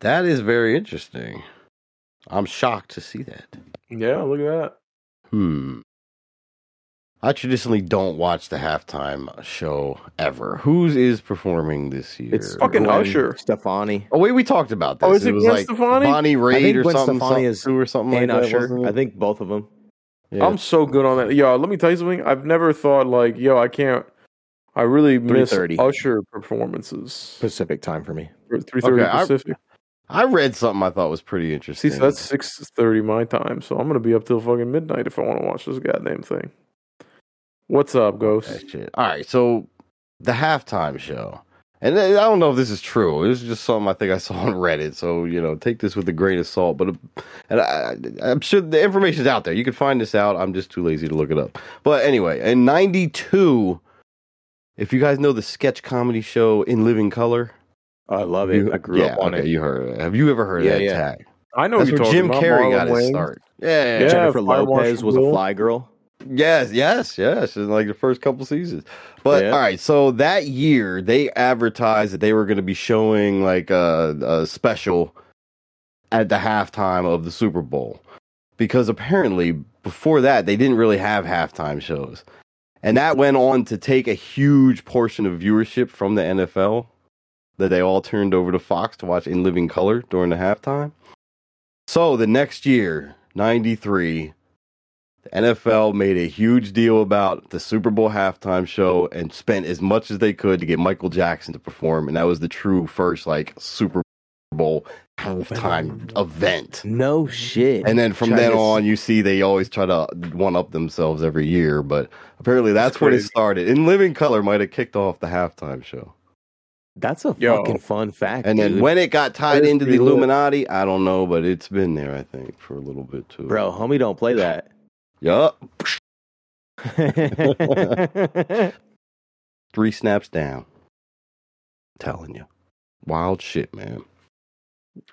that is very interesting. I'm shocked to see that. Yeah, look at that. Hmm. I traditionally don't watch the halftime show ever. Whose is performing this year? It's fucking Gwen Usher. Stefani Oh wait, we talked about this. Oh, is it was Gwen like Stefani? Bonnie Raitt or Gwen something, Stefani something is- too, or something and like that. Usher. wasn't it? I think both of them. Yeah. I'm so good on that. Yo, let me tell you something. I've never thought like, yo, I can't. I really miss 3:30. Usher performances. Pacific time for me. Three thirty Okay, I- Pacific. I read something I thought was pretty See, interesting. so that's six thirty my time. So I'm gonna be up till fucking midnight if I want to watch this goddamn thing. What's up, Ghost? that shit. All right, so the halftime show, and I don't know if this is true. This is just something I think I saw on Reddit. So you know, take this with a grain of salt. But and I, I'm sure the information's out there. You can find this out. I'm just too lazy to look it up. But anyway, in '92, if you guys know the sketch comedy show In Living Color, I love it. you- I grew yeah, up on okay, it. You heard it. Have you ever heard Yeah, of that yeah. tag? I know That's what where Jim talking Carrey about. got his Marlon start. Yeah, Yeah. Jennifer Lopez Marshal was a fly girl. Yes, yes, yes. In like the first couple seasons. But Yeah. all right, so that year they advertised that they were going to be showing like a, a special at the halftime of the Super Bowl because apparently before that they didn't really have halftime shows. And that went on to take a huge portion of viewership from the NFL that they all turned over to Fox to watch in living color during the halftime. So the next year, 93, the NFL made a huge deal about the Super Bowl halftime show and spent as much as they could to get Michael Jackson to perform. And that was the true first like Super Bowl halftime event. No shit. And then from Try then on, you see they always try to one up themselves every year. But apparently that's when it started. In Living Color might have kicked off the halftime show. That's a Yo. fucking fun fact. And then when it got tied into the pretty lit. Illuminati, I don't know, but it's been there, I think, for a little bit too. bro, homie, don't play that. Yup. Three snaps down. telling you. Wild shit, man.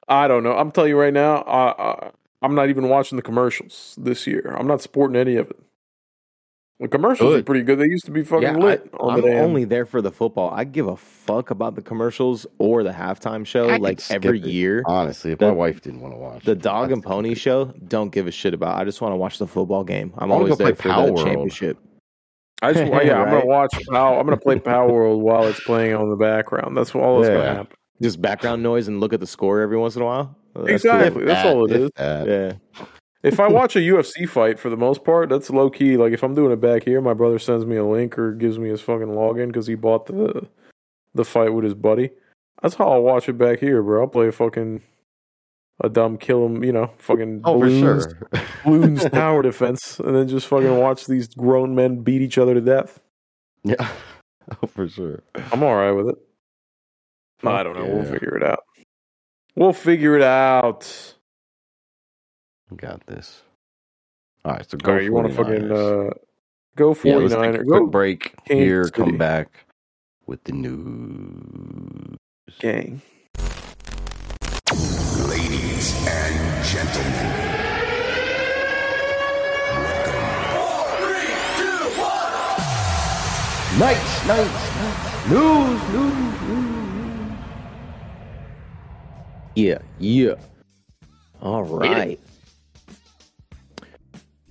I don't know. I'm telling you right now, I, I, I'm not even watching the commercials this year. I'm not supporting any of it. The commercials are pretty good. They used to be fucking yeah, lit I, on I'm the only there for the football. I give a fuck about the commercials or the halftime show. I like every it. year, Honestly, if The- my wife didn't want to watch the it, dog I'd and pony skip show. Don't give a shit about. I just want to watch the football game. I'm I wanna always there play for Power the World. championship. I just, yeah, I'm gonna watch. Power, I'm gonna play Palworld while it's playing on the background. That's all that's gonna happen. Just background noise and look at the score every once in a while. Oh, that's cool. Exactly. That's all it If that. Yeah. If I watch a UFC fight, for the most part, that's low key. Like if I'm doing it back here, my brother sends me a link or gives me his fucking login because he bought the the fight with his buddy. That's how I'll watch it back here, bro. I'll play a fucking a dumb kill him, you know, fucking Oh, for balloons, sure. balloons tower defense, and then just fucking watch these grown men beat each other to death. yeah. Oh, for sure. I'm all right with it. Fuck I don't know. We'll figure it out. We'll figure it out. Got this. All right, so go. right, you want to fucking uh, go yeah, let's take 49er. go break Kansas here. Come back with the news. gang. Ladies and gentlemen. Nights, nights, nights. News, news, news. Yeah, yeah. All right.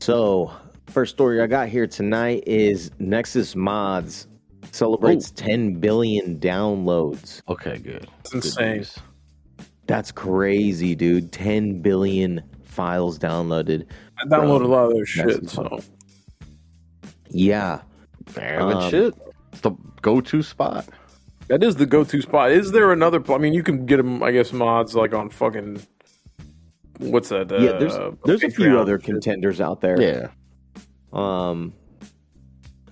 So, first story I got here tonight is Nexus Mods celebrates 10 billion downloads. Okay, good. It's Good insane. news. That's crazy, dude. 10 billion files downloaded. I downloaded a lot of their That's shit, so Yeah. Very good Um, shit. It's the go-to spot. That is the go-to spot. Is there another? I mean, you can get them, I guess, mods like on fucking what's that? Uh, yeah, there's there's a few other contenders out there. Yeah. Um,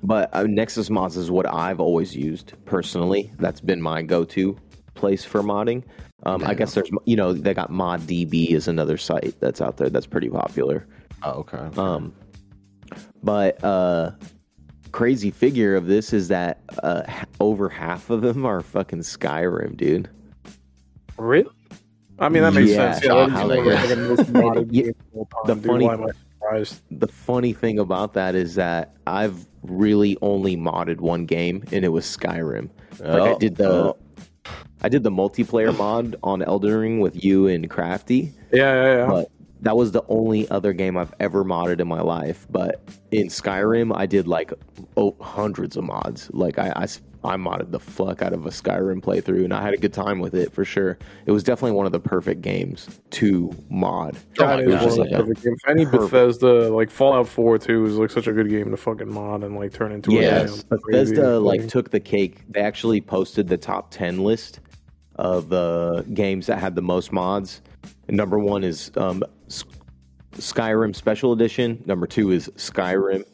but uh, Nexus Mods is what I've always used personally. That's been my go-to place for modding. Um, I guess there's you know they got ModDB is another site that's out there that's pretty popular. Oh, okay. Um, but uh, crazy figure of this is that uh, over half of them are fucking Skyrim, dude. Really? I mean, that makes Yeah, sense. Yeah, how they the get- fucking most modded Yeah, games of all time, the dude. funny- Why am I surprised? The funny thing about that is that I've really only modded one game, and it was Skyrim. Like I Oh, did the, oh. I did the multiplayer mod on Elden Ring with you and Crafty, Yeah, yeah, yeah. but that was the only other game I've ever modded in my life. But in Skyrim, I did like oh, hundreds of mods. Like I, I, I modded the fuck out of a Skyrim playthrough, and I had a good time with it for sure. It was definitely one of the perfect games to mod. That is my one of God. the perfect games. Any Bethesda, like Fallout 4 too, is like such a good game to fucking mod and like turn into Yes, a damn Bethesda crazy like took the cake. They actually posted the top ten list of the games that had the most mods. And number one is um, S- Skyrim Special Edition. Number two is Skyrim,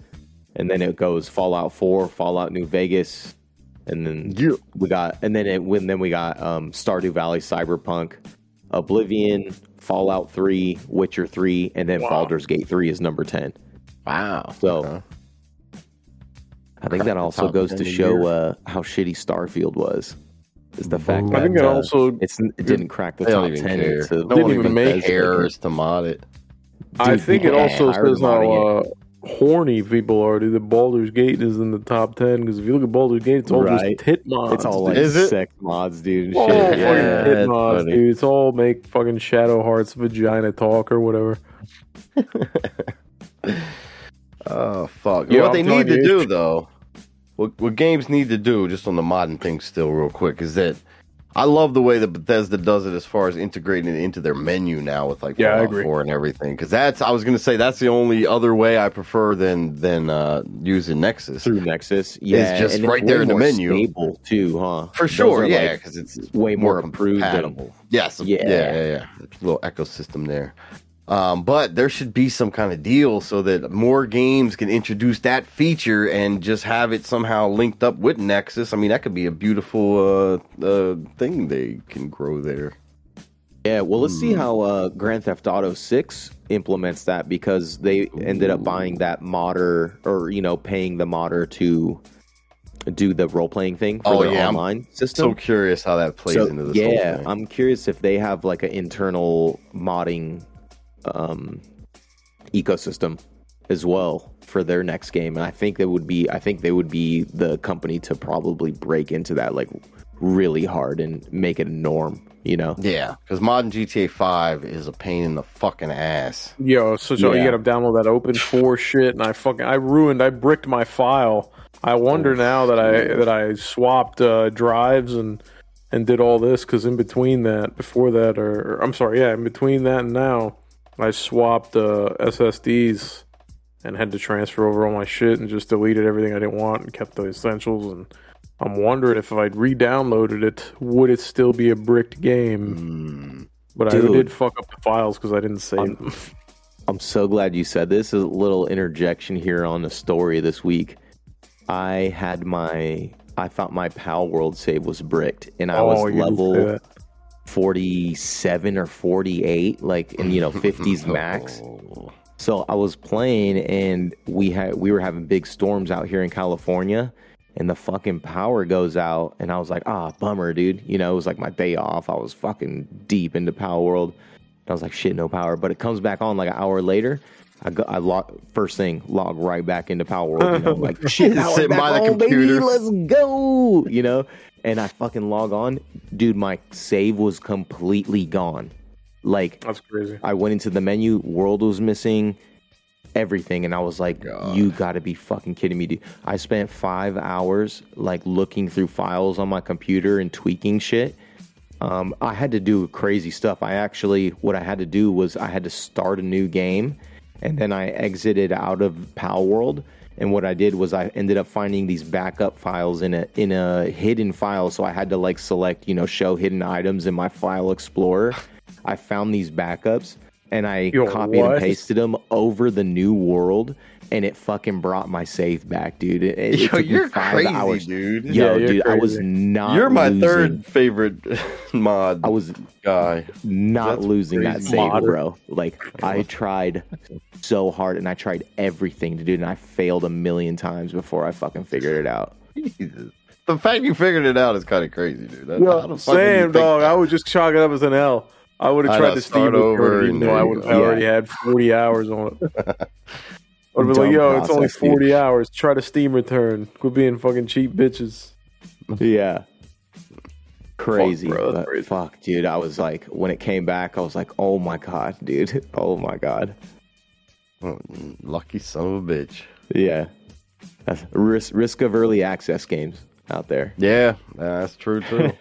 and then it goes Fallout Four, Fallout New Vegas, and then Yeah. we got and then it when then we got um, Stardew Valley, Cyberpunk, Oblivion, Fallout Three, Witcher Three, and then Wow. Baldur's Gate Three is number ten. Wow. So- Okay. I think that also goes to show uh, how shitty Starfield was. Is the fact Ooh. that I think it uh, also it's it didn't crack the They don't top even ten. care. It's a- No one Didn't even make Bethesda cares to mod it. I Dude, think it yeah, also I heard says how modding uh, horny people are. Dude, that Baldur's Gate is in the top ten because if you look at Baldur's Gate, it's all Right. just tit mods. It's all like Is it? sex mods, dude. and all shit. fucking Yeah, tit that's mods, funny. dude. It's all make fucking Shadowheart's vagina talk or whatever. Oh fuck! Yeah, what I'm they telling need to you. do though, what what games need to do, just on the modern thing, still real quick, is that I love the way that Bethesda does it as far as integrating it into their menu now with like Yeah, Fallout 4 and everything. Because that's I was gonna say that's the only other way I prefer than than uh, using Nexus through Nexus. Yeah, it's just and it's right there way in the more menu. Stable too, huh? for sure. are, Yeah, like, because it's way more more approved compatible. Yes, yeah, Yeah. yeah, yeah, yeah. It's a little ecosystem there. Um, but there should be some kind of deal so that more games can introduce that feature and just have it somehow linked up with Nexus. I mean, that could be a beautiful uh, uh, thing they can grow there. Yeah, well, let's Hmm. see how uh, Grand Theft Auto Six implements that because they ended up buying that modder or you know paying the modder to do the role playing thing for Oh, their yeah, I'm online So curious how that plays So, into this. yeah, whole thing. I'm curious if they have like an internal modding um, ecosystem as well for their next game, and I think they would be. I think they would be the company to probably break into that like really hard and make it a norm. You know. yeah, because modern GTA Five is a pain in the fucking ass. Yo, so, so Yeah. you gotta download that OpenIV shit, and I fucking I ruined, I bricked my file. I wonder now that I that I swapped uh, drives and and did all this because in between that, before that, or, or I'm sorry, yeah, in between that and now, I swapped uh, SSDs and had to transfer over all my shit and just deleted everything I didn't want and kept the essentials. And I'm wondering if I'd re-downloaded it, would it still be a bricked game? Mm. But Dude. I did fuck up the files because I didn't save I'm- them. I'm so glad you said this. A little interjection here on the story this week. I had my, I thought my Palworld save was bricked, and I Oh, was you did say level. 47 or 48, like in you know 50s max. Oh. So I was playing, and we had we were having big storms out here in California, and the fucking power goes out, and I was like, ah, bummer, dude. You know, it was like my day off. I was fucking deep into Palworld. I was like, shit, no power. But it comes back on like an hour later. I go, I log first thing, log right back into Palworld. You know, like shit, Sitting by the on, baby, computer. let's go. You know, and I fucking log on, dude. My save was completely gone. Like That's crazy. I went into the menu, world was missing, everything, and I was like, God. "You got to be fucking kidding me, dude!" I spent five hours like looking through files on my computer and tweaking shit. Um, I had to do crazy stuff. I actually, what I had to do was I had to start a new game, and then I exited out of Palworld. And what I did was I ended up finding these backup files in a in a hidden file. So I had to like select, you know, show hidden items in my file explorer. I found these backups and I Yo, copied and pasted them over the new world, and it fucking brought my save back, dude. It, it Yo, you're crazy, hours. dude. Yo, Yeah, you're dude, I was not. You're my losing. third favorite mod I was guy. not That's losing that crazy. save, Modern. bro. Like I tried so hard and I tried everything to do, it, and I failed a million times before I fucking figured it out. Jesus. The fact you figured it out is kind of crazy, dude. That- how the fuck Same dog. that? I would just chalk it up as an L. I would have tried know, to start steam over over, even though I would go. I already had forty hours on it. I would be like, Dumb yo, it's only process, dude. forty hours. Try to steam return. Quit being fucking cheap bitches. Yeah. Crazy, bro, but crazy. fuck, dude. I was like, when it came back, I was like, oh my god, dude, oh my god, lucky son of a bitch. yeah. That's risk risk of early access games out there. Yeah, that's true too.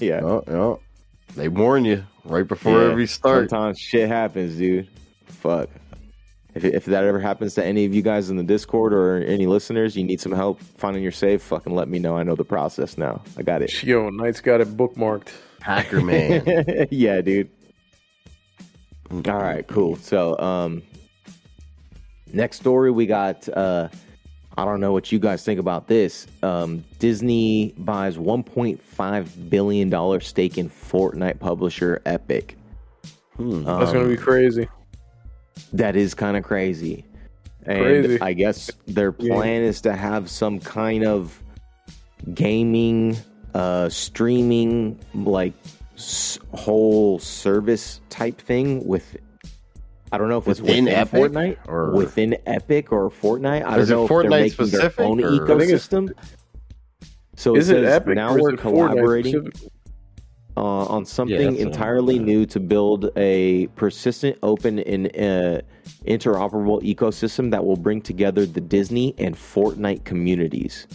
yeah. oh, oh. They warn you right before Yeah, every start. Sometimes shit happens, dude. Fuck. If, if that ever happens to any of you guys in the Discord or any listeners, you need some help finding your save, fucking let me know. I know the process now. I got it. Yo, Night's got it bookmarked. Hacker man. yeah, dude. All right, cool. So, um, next story we got. Uh, I don't know what you guys think about this. Um, Disney buys 1.5 billion dollar stake in Fortnite publisher Epic. Hmm. That's gonna be crazy. That is kind of crazy. and Crazy. I guess their plan is to have some kind of gaming, uh, streaming, like s- whole service type thing with. I don't know if it's Within within, Epic, Fortnite or- within Epic or Fortnite. I don't it know if they're making specific, their own or- I think it's- ecosystem. So Is it it says Epic now or we're is it Fortnite collaborating specific? Uh, on something one. entirely new to build a persistent, open, and uh, interoperable ecosystem that will bring together the Disney and Fortnite communities.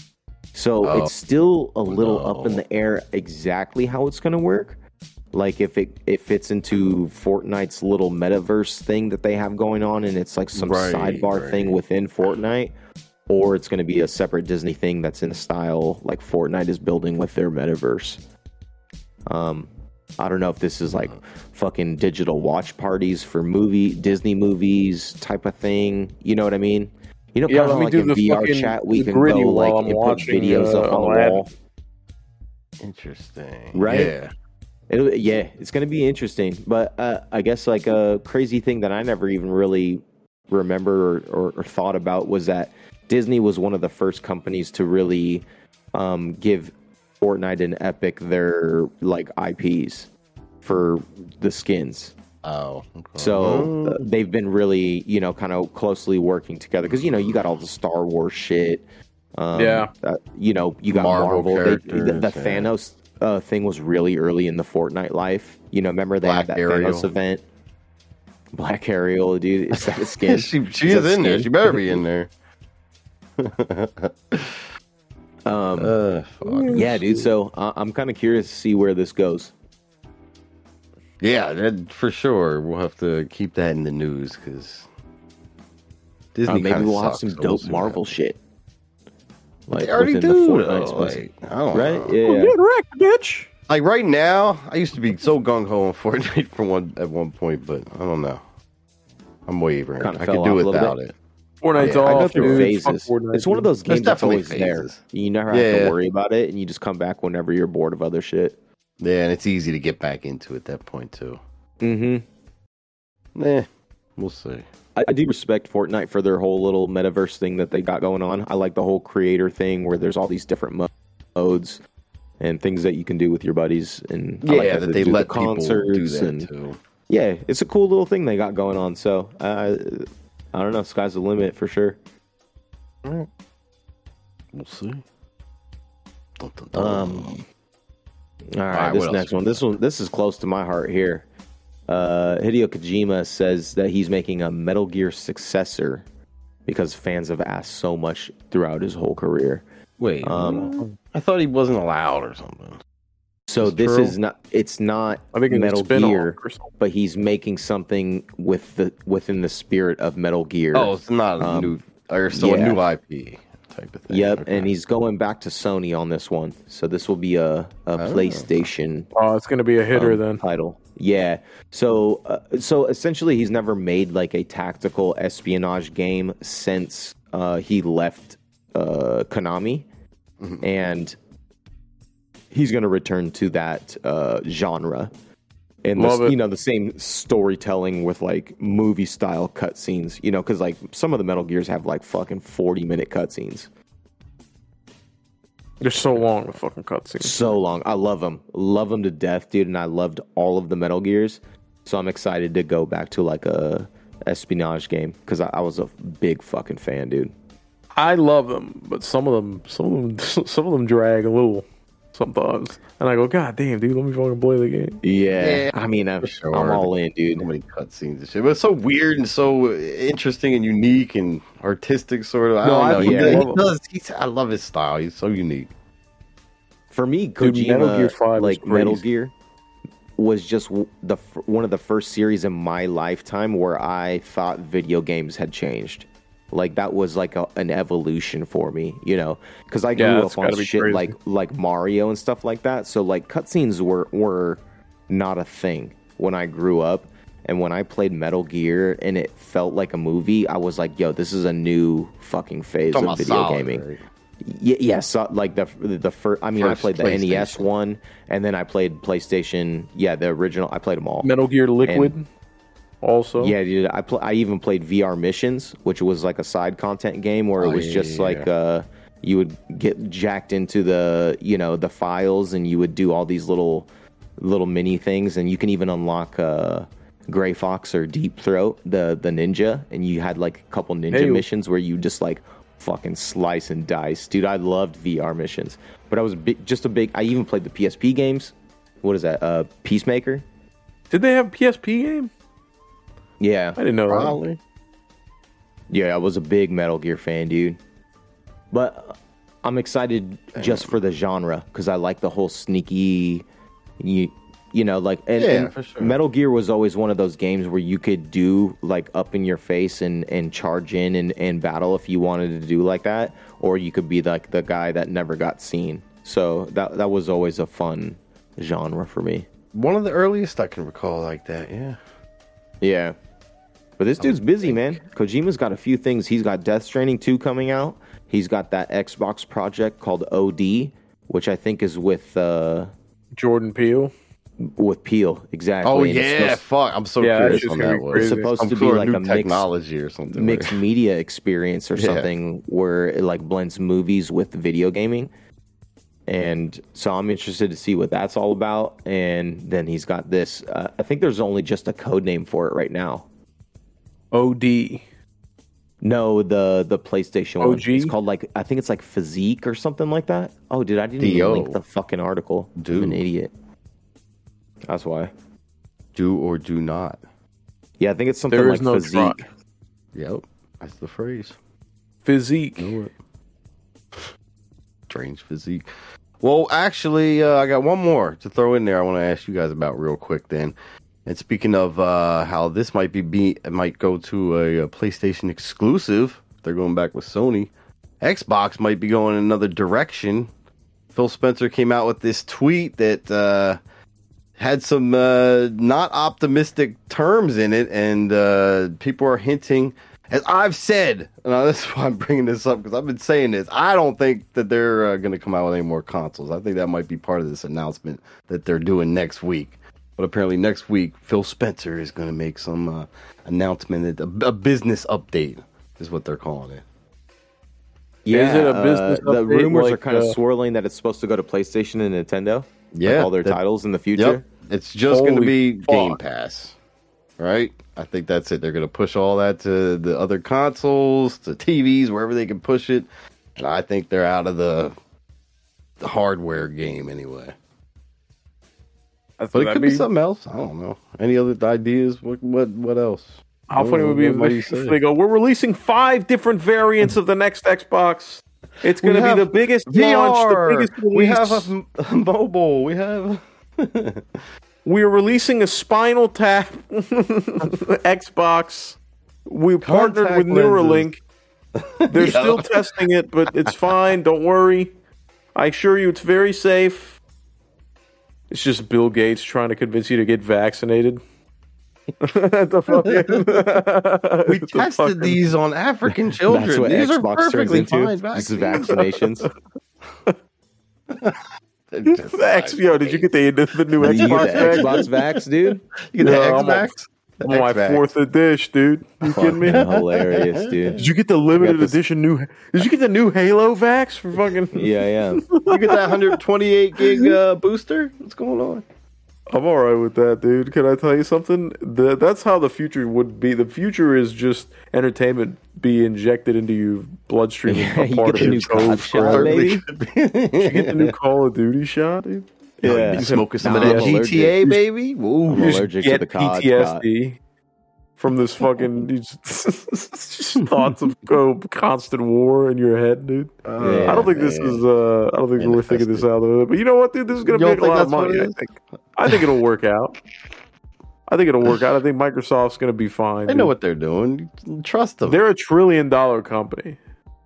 So Oh, it's still a little up in the air exactly how it's going to work. Like if it, it fits into Fortnite's little metaverse thing that they have going on, and it's like some Right, sidebar right. thing within Fortnite, or it's going to be a separate Disney thing that's in style like Fortnite is building with their metaverse. Um, I don't know if this is like fucking digital watch parties for movie Disney movies type of thing. You know what I mean? You know, Yeah, kind let me like do the VR fucking- chat, we can go like while I'm and put videos uh, up on the wall. Interesting. Right? Yeah. It'll, yeah, it's going to be interesting. But uh, I guess like a crazy thing that I never even really remember or, or, or thought about was that Disney was one of the first companies to really um, give Fortnite and Epic their like IPs for the skins. Oh. okay. So uh, they've been really, you know, kind of closely working together because you know you got all the Star Wars shit. Um, Yeah. uh, you know you got Marvel Marvel. They, the, the yeah. Thanos uh, thing was really early in the Fortnite life. You know, remember they Black had that Ariel. Thanos event. Black Ariel, dude, is that a skin? she she Is in there. She better be in there. Um, Uh, fuck. yeah, dude. So uh, I'm kind of curious to see where this goes. Yeah, that, for sure. We'll have to keep that in the news because Disney Uh, maybe we'll have some so we'll dope Marvel happens. shit. Like They already within the do. Though, like, I don't right? know. Yeah. Yeah. get wrecked, bitch. Like right now, I used to be so gung ho on Fortnite for one at one point, but I don't know. I'm wavering. Kinda I could do without it. Fortnite's Yeah, I I go through dude. Phases. Fortnite, It's one of those games that's definitely always there. phases. You never have Yeah. to worry about it, and you just come back whenever you're bored of other shit. Yeah, and it's easy to get back into at that point too. Mm-hmm. Eh, we'll see. I, I do respect Fortnite for their whole little metaverse thing that they got going on. I like the whole creator thing where there's all these different mo- modes and things that you can do with your buddies. And I like yeah, that they do the let people do that and too. yeah, it's a cool little thing they got going on. So uh, I don't know, sky's the limit for sure. We'll see. Dun, dun, dun. Um, all right, right, this next one. This one, this is close to my heart here. Uh, Hideo Kojima says that he's making a Metal Gear successor because fans have asked so much throughout his whole career. Wait, Um, I thought he wasn't allowed or something. So this true. is not. It's not I think Metal Gear, but he's making something with the within the spirit of Metal Gear. Oh, it's not a Um, new or so yeah. a new IP type of thing. Yep, Okay. and he's going back to Sony on this one. So this will be a, a PlayStation Oh, it's gonna be a hitter um, then. title. Yeah. So uh, so essentially, he's never made like a tactical espionage game since uh, he left uh, Konami, Mm-hmm. and he's going to return to that uh, genre. And it. you know the same storytelling with like movie style cutscenes, you know, because like some of the Metal Gears have like fucking forty minute cutscenes. They're so long the fucking cutscenes. so long. I love them, love them to death, dude. And I loved all of the Metal Gears, so I'm excited to go back to like a espionage game because I, I was a big fucking fan, dude. I love them, but some of them, some of them, some of them drag a little sometimes. And I go, God damn, dude, let me fucking play the game. Yeah, Yeah, I mean, I'm, for sure. I'm all in, dude. so many cutscenes and shit. But it's so weird and so interesting and unique and artistic, sort of. I No, don't I know. He, yeah. he does. He's, I love his style. He's so unique. For me, Dude, Metal Gear 5 like Metal. Gear, was just the one of the first series in my lifetime where I thought video games had changed. Like that was like a, an evolution for me, you know, because I grew Yeah, up that's on shit crazy. like like Mario and stuff like that. So like cutscenes were were not a thing when I grew up. And when I played Metal Gear and it felt like a movie, I was like, "Yo, this is a new fucking phase of video solid, gaming." right? Y- yes, so, like the the first. I mean, First I played the NES one, and then I played PlayStation. Yeah, the original. I played them all. Metal Gear Liquid. Also, Yeah, dude. I pl- I even played VR Missions, which was like a side content game where Oh, it was yeah, just yeah, like uh, you would get jacked into the you know the files, and you would do all these little little mini things, and you can even unlock uh, Gray Fox or Deep Throat, the the ninja, and you had like a couple ninja Hey. missions where you just like fucking slice and dice, dude. I loved VR missions, but I was big, just a big. I even played the PSP games. What is that? Uh, Peacemaker. did they have a PSP game? Yeah, I didn't know. that. Probably. Yeah, I was a big Metal Gear fan, dude. But I'm excited just for the genre because I like the whole sneaky, you, you know, like and, Yeah, and for sure. Metal Gear was always one of those games where you could do like up in your face and and charge in and, and battle if you wanted to do like that, or you could be like the guy that never got seen. So that that was always a fun genre for me. One of the earliest I can recall like that. Yeah. Yeah. But this dude's busy, man. Kojima's got a few things. He's got Death Stranding 2 coming out. He's got that Xbox project called OD, which I think is with uh Jordan Peele. with Peele. Exactly. Oh And yeah, supposed- fuck! I'm so Yeah, curious it's on that one. It's supposed I'm to be like new a mixed, technology or something. mixed media experience or Yeah. something where it like blends movies with video gaming. And so I'm interested to see what that's all about. And then he's got this. Uh, I think there's only just a code name for it right now. OD. No, the the PlayStation one. OG? It's called like I think it's like Physique or something like that. Oh, dude, I didn't D.O.. even link the fucking article. Dude. I'm an idiot. That's why. do or do not. Yeah, I think it's something There like is no Physique. try. Yep, that's the phrase. Physique. Know it. Strange physique. Well, actually, uh, I got one more to throw in there. I want to ask you guys about real quick. Then, and speaking of uh, how this might be, be might go to a, a PlayStation exclusive. They're going back with Sony. Xbox might be going in another direction. Phil Spencer came out with this tweet that uh, had some uh, not optimistic terms in it, and uh, people are hinting. As I've said, and that's why I'm bringing this up because I've been saying this. I don't think that they're uh, going to come out with any more consoles. I think that might be part of this announcement that they're doing next week. But apparently, next week, Phil Spencer is going to make some uh, announcement, that- a, a business update is what they're calling it. Yeah, Is it a uh, business the update rumors are like, kind of uh, swirling that it's supposed to go to PlayStation and Nintendo. like Yeah, all their that- titles in the future. Yep. It's just going to Holy be Game. Pass, right? I think that's it. They're going to push all that to the other consoles, to TVs, wherever they can push it. And I think they're out of the, the hardware game anyway. That's But it could be something else. I don't know. Any other ideas? What what what else? How funny would it be if they, if they go, we're releasing five different variants of the next Xbox. It's going to be the biggest launch, the biggest release. We have a, a mobile. We have. We're releasing a Spinal Tap Xbox. We partnered Contact with Neuralink. They're still testing it, but it's fine. Don't worry. I assure you, it's very safe. It's just Bill Gates trying to convince you to get vaccinated. the fucking, We the tested fucking- these on African children. That's what these Xbox are turns perfectly fine Just vaccines. vaccinations. Vax, yo, did you get the, the new you Xbox? the Vax? Xbox Vax, dude. You get the No, I'm on- X-Max? I'm on my X-Vax. fourth edition, dude. You kidding me? Fucking hilarious, dude. Did you get the limited this- edition new? Did you get the new Halo Vax for fucking? Yeah, yeah. You get that 128 gig uh, booster? What's going on? I'm all right with that, dude. Can I tell you something? The, that's how the future would be. The future is just entertainment be injected into your bloodstream. Yeah, and you part get the your new code COD shot, baby. You get the new Call of Duty shot, dude. Yo, Yeah. you be smoking some of that allergic. GTA, baby? Ooh. I'm You allergic to the COD PTSD from this fucking you thoughts of uh, constant war in your head, dude. Yeah, I don't think this is. Uh, I don't think we're thinking this out. Of it. But you know what, dude? This is gonna don't make a lot of money. I think. I think it'll work out. I think it'll work out. I think Microsoft's going to be fine. They dude. know what they're doing. Trust them. They're a trillion dollar company.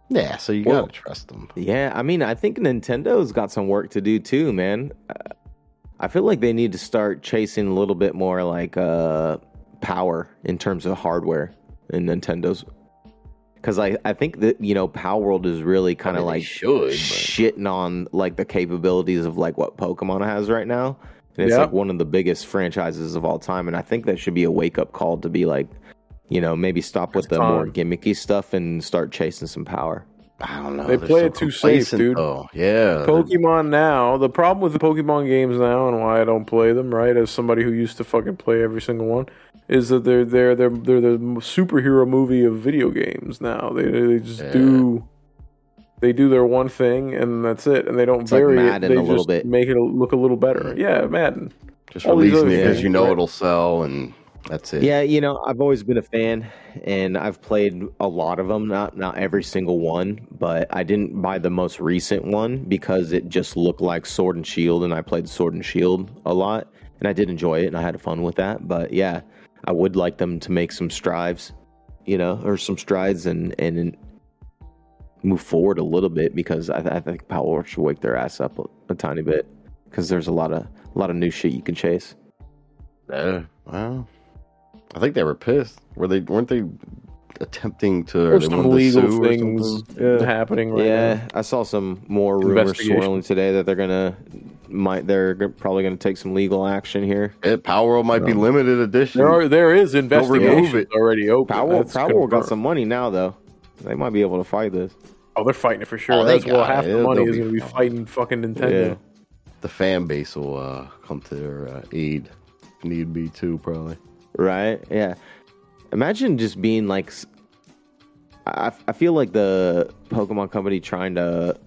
Yeah, so you Well- gotta trust them. Yeah, I mean, I think Nintendo's got some work to do too, man. Uh, I feel like they need to start chasing a little bit more like uh power in terms of hardware in Nintendo's because I I think that you know Palworld is really kind of mean, like should, but- shitting on like the capabilities of like what Pokemon has right now. And it's Yeah. like one of the biggest franchises of all time, and I think that should be a wake up call to be like, you know, maybe stop with It's the more gimmicky stuff and start chasing some power. I don't know. They play so it too safe, dude. though. Yeah. Pokemon now, the problem with the Pokemon games now and why I don't play them, right, as somebody who used to fucking play every single one, is that they're they're they're they're the superhero movie of video games now. They they just Yeah. do they do their one thing and that's it, and they don't It's like vary Madden it. They a little just bit. make it look a little better. Mm. Yeah, Madden. Just all these releasing it other because you know right. it'll sell, and that's it. Yeah, you know, I've always been a fan, and I've played a lot of them. Not not every single one, but I didn't buy the most recent one because it just looked like Sword and Shield, and I played Sword and Shield a lot, and I did enjoy it, and I had fun with that. But yeah, I would like them to make some strides, you know, or some strides, and and move forward a little bit because I, I think Palworld should wake their ass up a, a tiny bit because there's a lot of a lot of new shit you can chase. Yeah. Well, I think they were pissed. Were they? Weren't they attempting to? There's some legal sue things? Yeah. happening right now? yeah, now. I saw some more rumors swirling today that they're gonna might they're probably gonna take some legal action here. Yeah, Palworld might be limited edition. There are there is investigation already open. Power That's Power got some money now though. They might be able to fight this. Oh, they're fighting it for sure. Oh, they That's well, got half it. the money They'll is be going to be fighting fucking Nintendo. Yeah. the fan base will uh, come to their uh, aid need be too. Probably. Right? Yeah. Imagine just being like. I, I feel like the Pokemon company trying to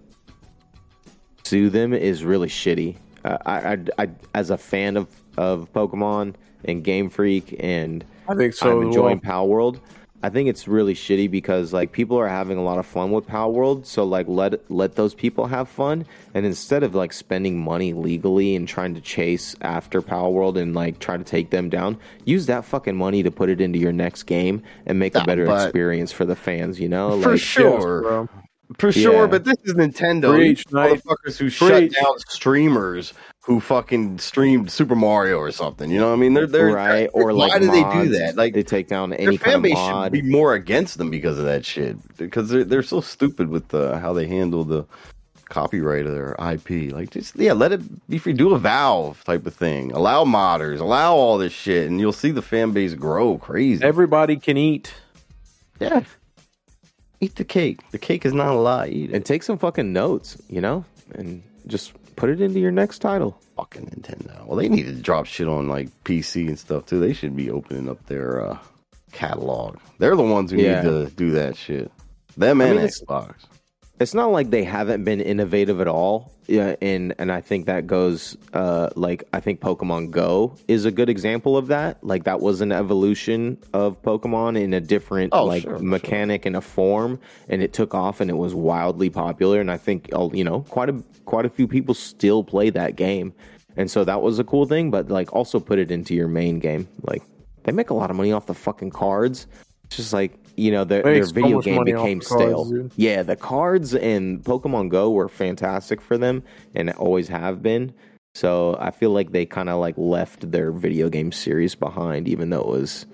sue them is really shitty. Uh, I, I, I, as a fan of, of Pokemon and Game Freak and I think so. I'm enjoying well. Palworld. I think it's really shitty because like people are having a lot of fun with Palworld, so like let let those people have fun, and instead of like spending money legally and trying to chase after Palworld and like try to take them down, use that fucking money to put it into your next game and make a better but- experience for the fans. You know, For like sure. Yes, bro. For Yeah. sure, but this is Nintendo. Preach, These motherfuckers who Preach. shut down streamers who fucking streamed Super Mario or something. You know what I mean? They're they're right or like why do they do that? Like they take down their any fan kind of base mod. should be more against them because of that shit. Because they're they're so stupid with the, how they handle the copyright of their IP. Like just yeah, let it be free. Do a Valve type of thing. Allow modders. Allow all this shit, and you'll see the fan base grow crazy. Everybody can eat. yeah. Eat the cake. The cake is not a lie. Eat it. and take some fucking notes, you know, and just put it into your next title. fucking Nintendo. Well, they need to drop shit on like PC and stuff too. They should be opening up their uh, catalog. They're the ones who Yeah. need to do that shit. Them I and mean, Xbox. It's not like they haven't been innovative at all. Yeah, and and I think that goes uh like I think Pokemon Go is a good example of that. Like that was an evolution of Pokemon in a different Oh, like sure, sure. mechanic and a form and it took off and it was wildly popular and I think uh, you know quite a quite a few people still play that game. And so that was a cool thing, but like also put it into your main game. Like they make a lot of money off the fucking cards. It's just like you know their, their make so video game became cards, stale. dude. Yeah, the cards and Pokemon Go were fantastic for them and always have been. So I feel like they kind of like left their video game series behind, even though it was,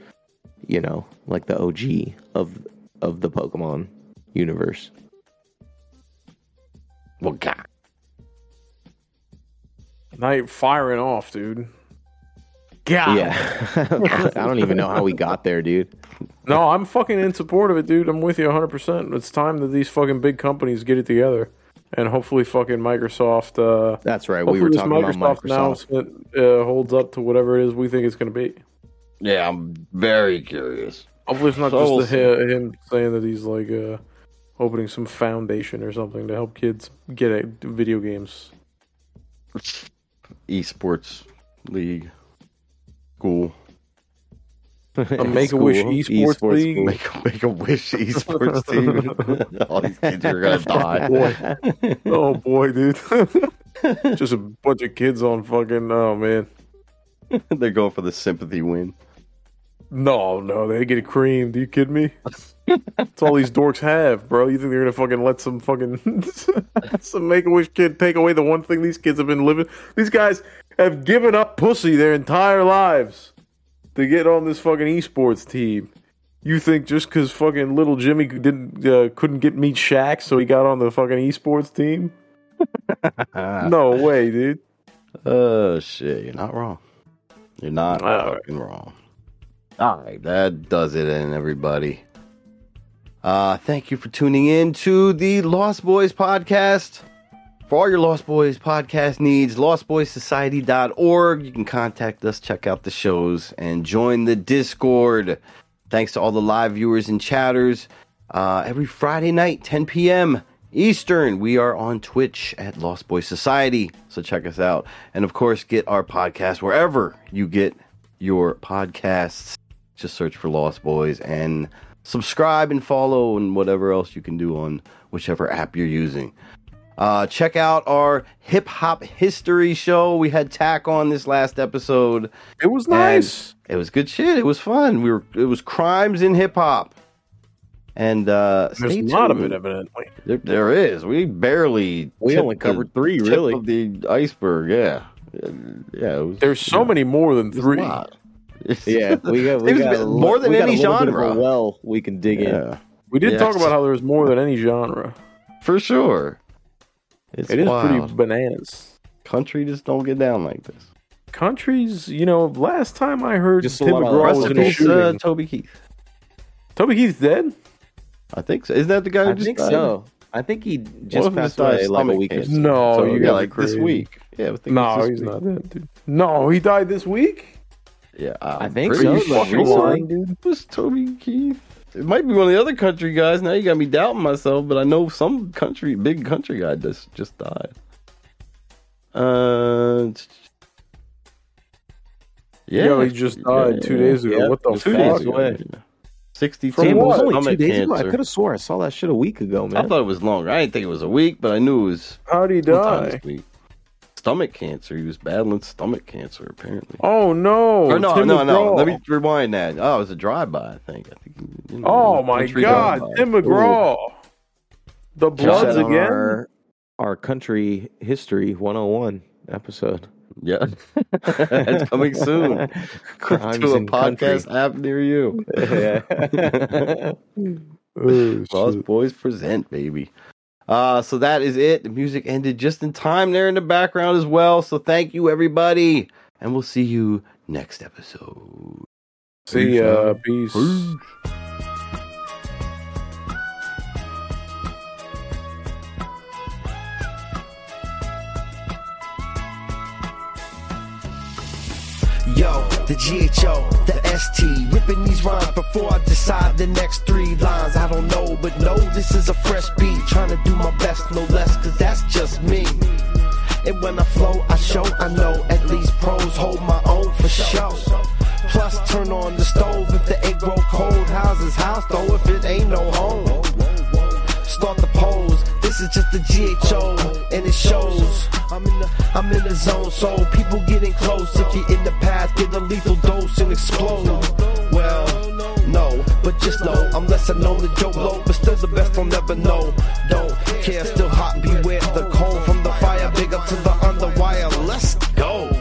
you know, like the OG of of the Pokemon universe. Well, God. Night firing off, dude. God. Yeah, I don't even know how we got there, dude. No, I'm fucking in support of it, dude. I'm with you 100%. It's time that these fucking big companies get it together. And hopefully fucking Microsoft uh That's right. We were talking Microsoft, about Microsoft. announcement uh, holds up to whatever it is we think it's going to be. Yeah, I'm very curious. Hopefully it's not So just we'll the, him saying that he's like uh opening some foundation or something to help kids get at video games. Esports league. Cool. A Make-A-Wish School, esports league? school. Make a, make a wish esports team. All these kids are gonna die. oh boy, dude. just a bunch of kids on fucking oh man. They're going for the sympathy win. No, no, they get creamed. Are you kidding me? That's all these dorks have, bro. You think they're gonna fucking let some fucking some make a wish kid take away the one thing these kids have been living? These guys have given up pussy their entire lives to get on this fucking esports team. You think just because fucking little Jimmy didn't uh, couldn't get meet Shaq, so he got on the fucking esports team? no way, dude. Oh shit, you're not wrong. You're not All fucking wrong. All right, that does it, and everybody. Uh, thank you for tuning in to the Lost Boys podcast. For all your Lost Boys podcast needs, lostboyssociety.org. You can contact us, check out the shows, and join the Discord. Thanks to all the live viewers and chatters. Uh, every Friday night, 10 p.m. Eastern, we are on Twitch at Lost Boys Society. So check us out. And of course, get our podcast wherever you get your podcasts. Just search for Lost Boys and subscribe and follow and whatever else you can do on whichever app you're using. Uh, check out our hip hop history show. We had Tack on this last episode. It was nice. It was good shit. It was fun. We were. It was crimes in hip hop. And uh, There's stay a lot of it, evidently. There, there is. We barely. We tipped only the covered three, tip really. of the iceberg. Yeah, yeah. It was, There's so yeah, many more than it a three. lot. Yeah, we got, we got a li- more than we got any a little bit of a genre. well, we can dig in. We did Yes. talk about how there's more than any genre. for sure. It's It is wild. pretty bananas. Country just don't get down like this. Countries, you know, last time I heard Just a Tim McGraw was in in a peace, shooting. uh, Toby Keith. Toby Keith's dead? I think so. Isn't that the guy who I just think died? so. I think he just passed died away like a week or so. No, So, you gotta like be this week. Yeah, I think No, he's week. not dead, dude. No, he died this week? Yeah, I I'm think pretty so, like sure recently. dude. It was Toby Keith. It might be one of the other country guys. Now you got me doubting myself, but I know some country, big country guy just just died. Uh, yeah, Yo, he just died two days ago. Yeah, what the just two fuck? days ago. Sixty-two. From Damn, was what? only two stomach days ago. I could have swore I saw that shit a week ago, man. I thought it was longer. I didn't think it was a week, but I knew it was How'd he sometime die? This week. Stomach cancer. He was battling stomach cancer, apparently. Oh no! or no, Tim no, no. Let me rewind that. Oh, it was a drive-by. I think. I think. you know, Oh my god, drive-by. Tim McGraw. The Bloods again? Our, our country history 101 episode. Yeah, it's coming soon. Crimes to a in country. podcast app near you. Yeah. Oh, Lost. Boys present, baby. Uh, so that is it. The music ended just in time there in the background as well. So thank you, everybody, and we'll see you next episode. See ya. Peace. Yo, the GHO, the ST, ripping these rhymes before I decide the next three lines. I don't know, but no, this is a fresh beat. Trying to do my best, no less, cause that's just me. And when I flow, I show, I know at least pros hold my own for sure. Plus, turn on the stove if the egg grow cold. How's his house though if it ain't no home? Start the pose. This is just the GHO, and it shows. I'm in the I'm in the zone, so people getting close. If you're in the path, get a lethal dose and explode. Well, no, but just know I'm less known than Joe Low, but still the best I'll never know. Don't care, still hot, beware the cold from the fire, big up to the underwire. Let's go.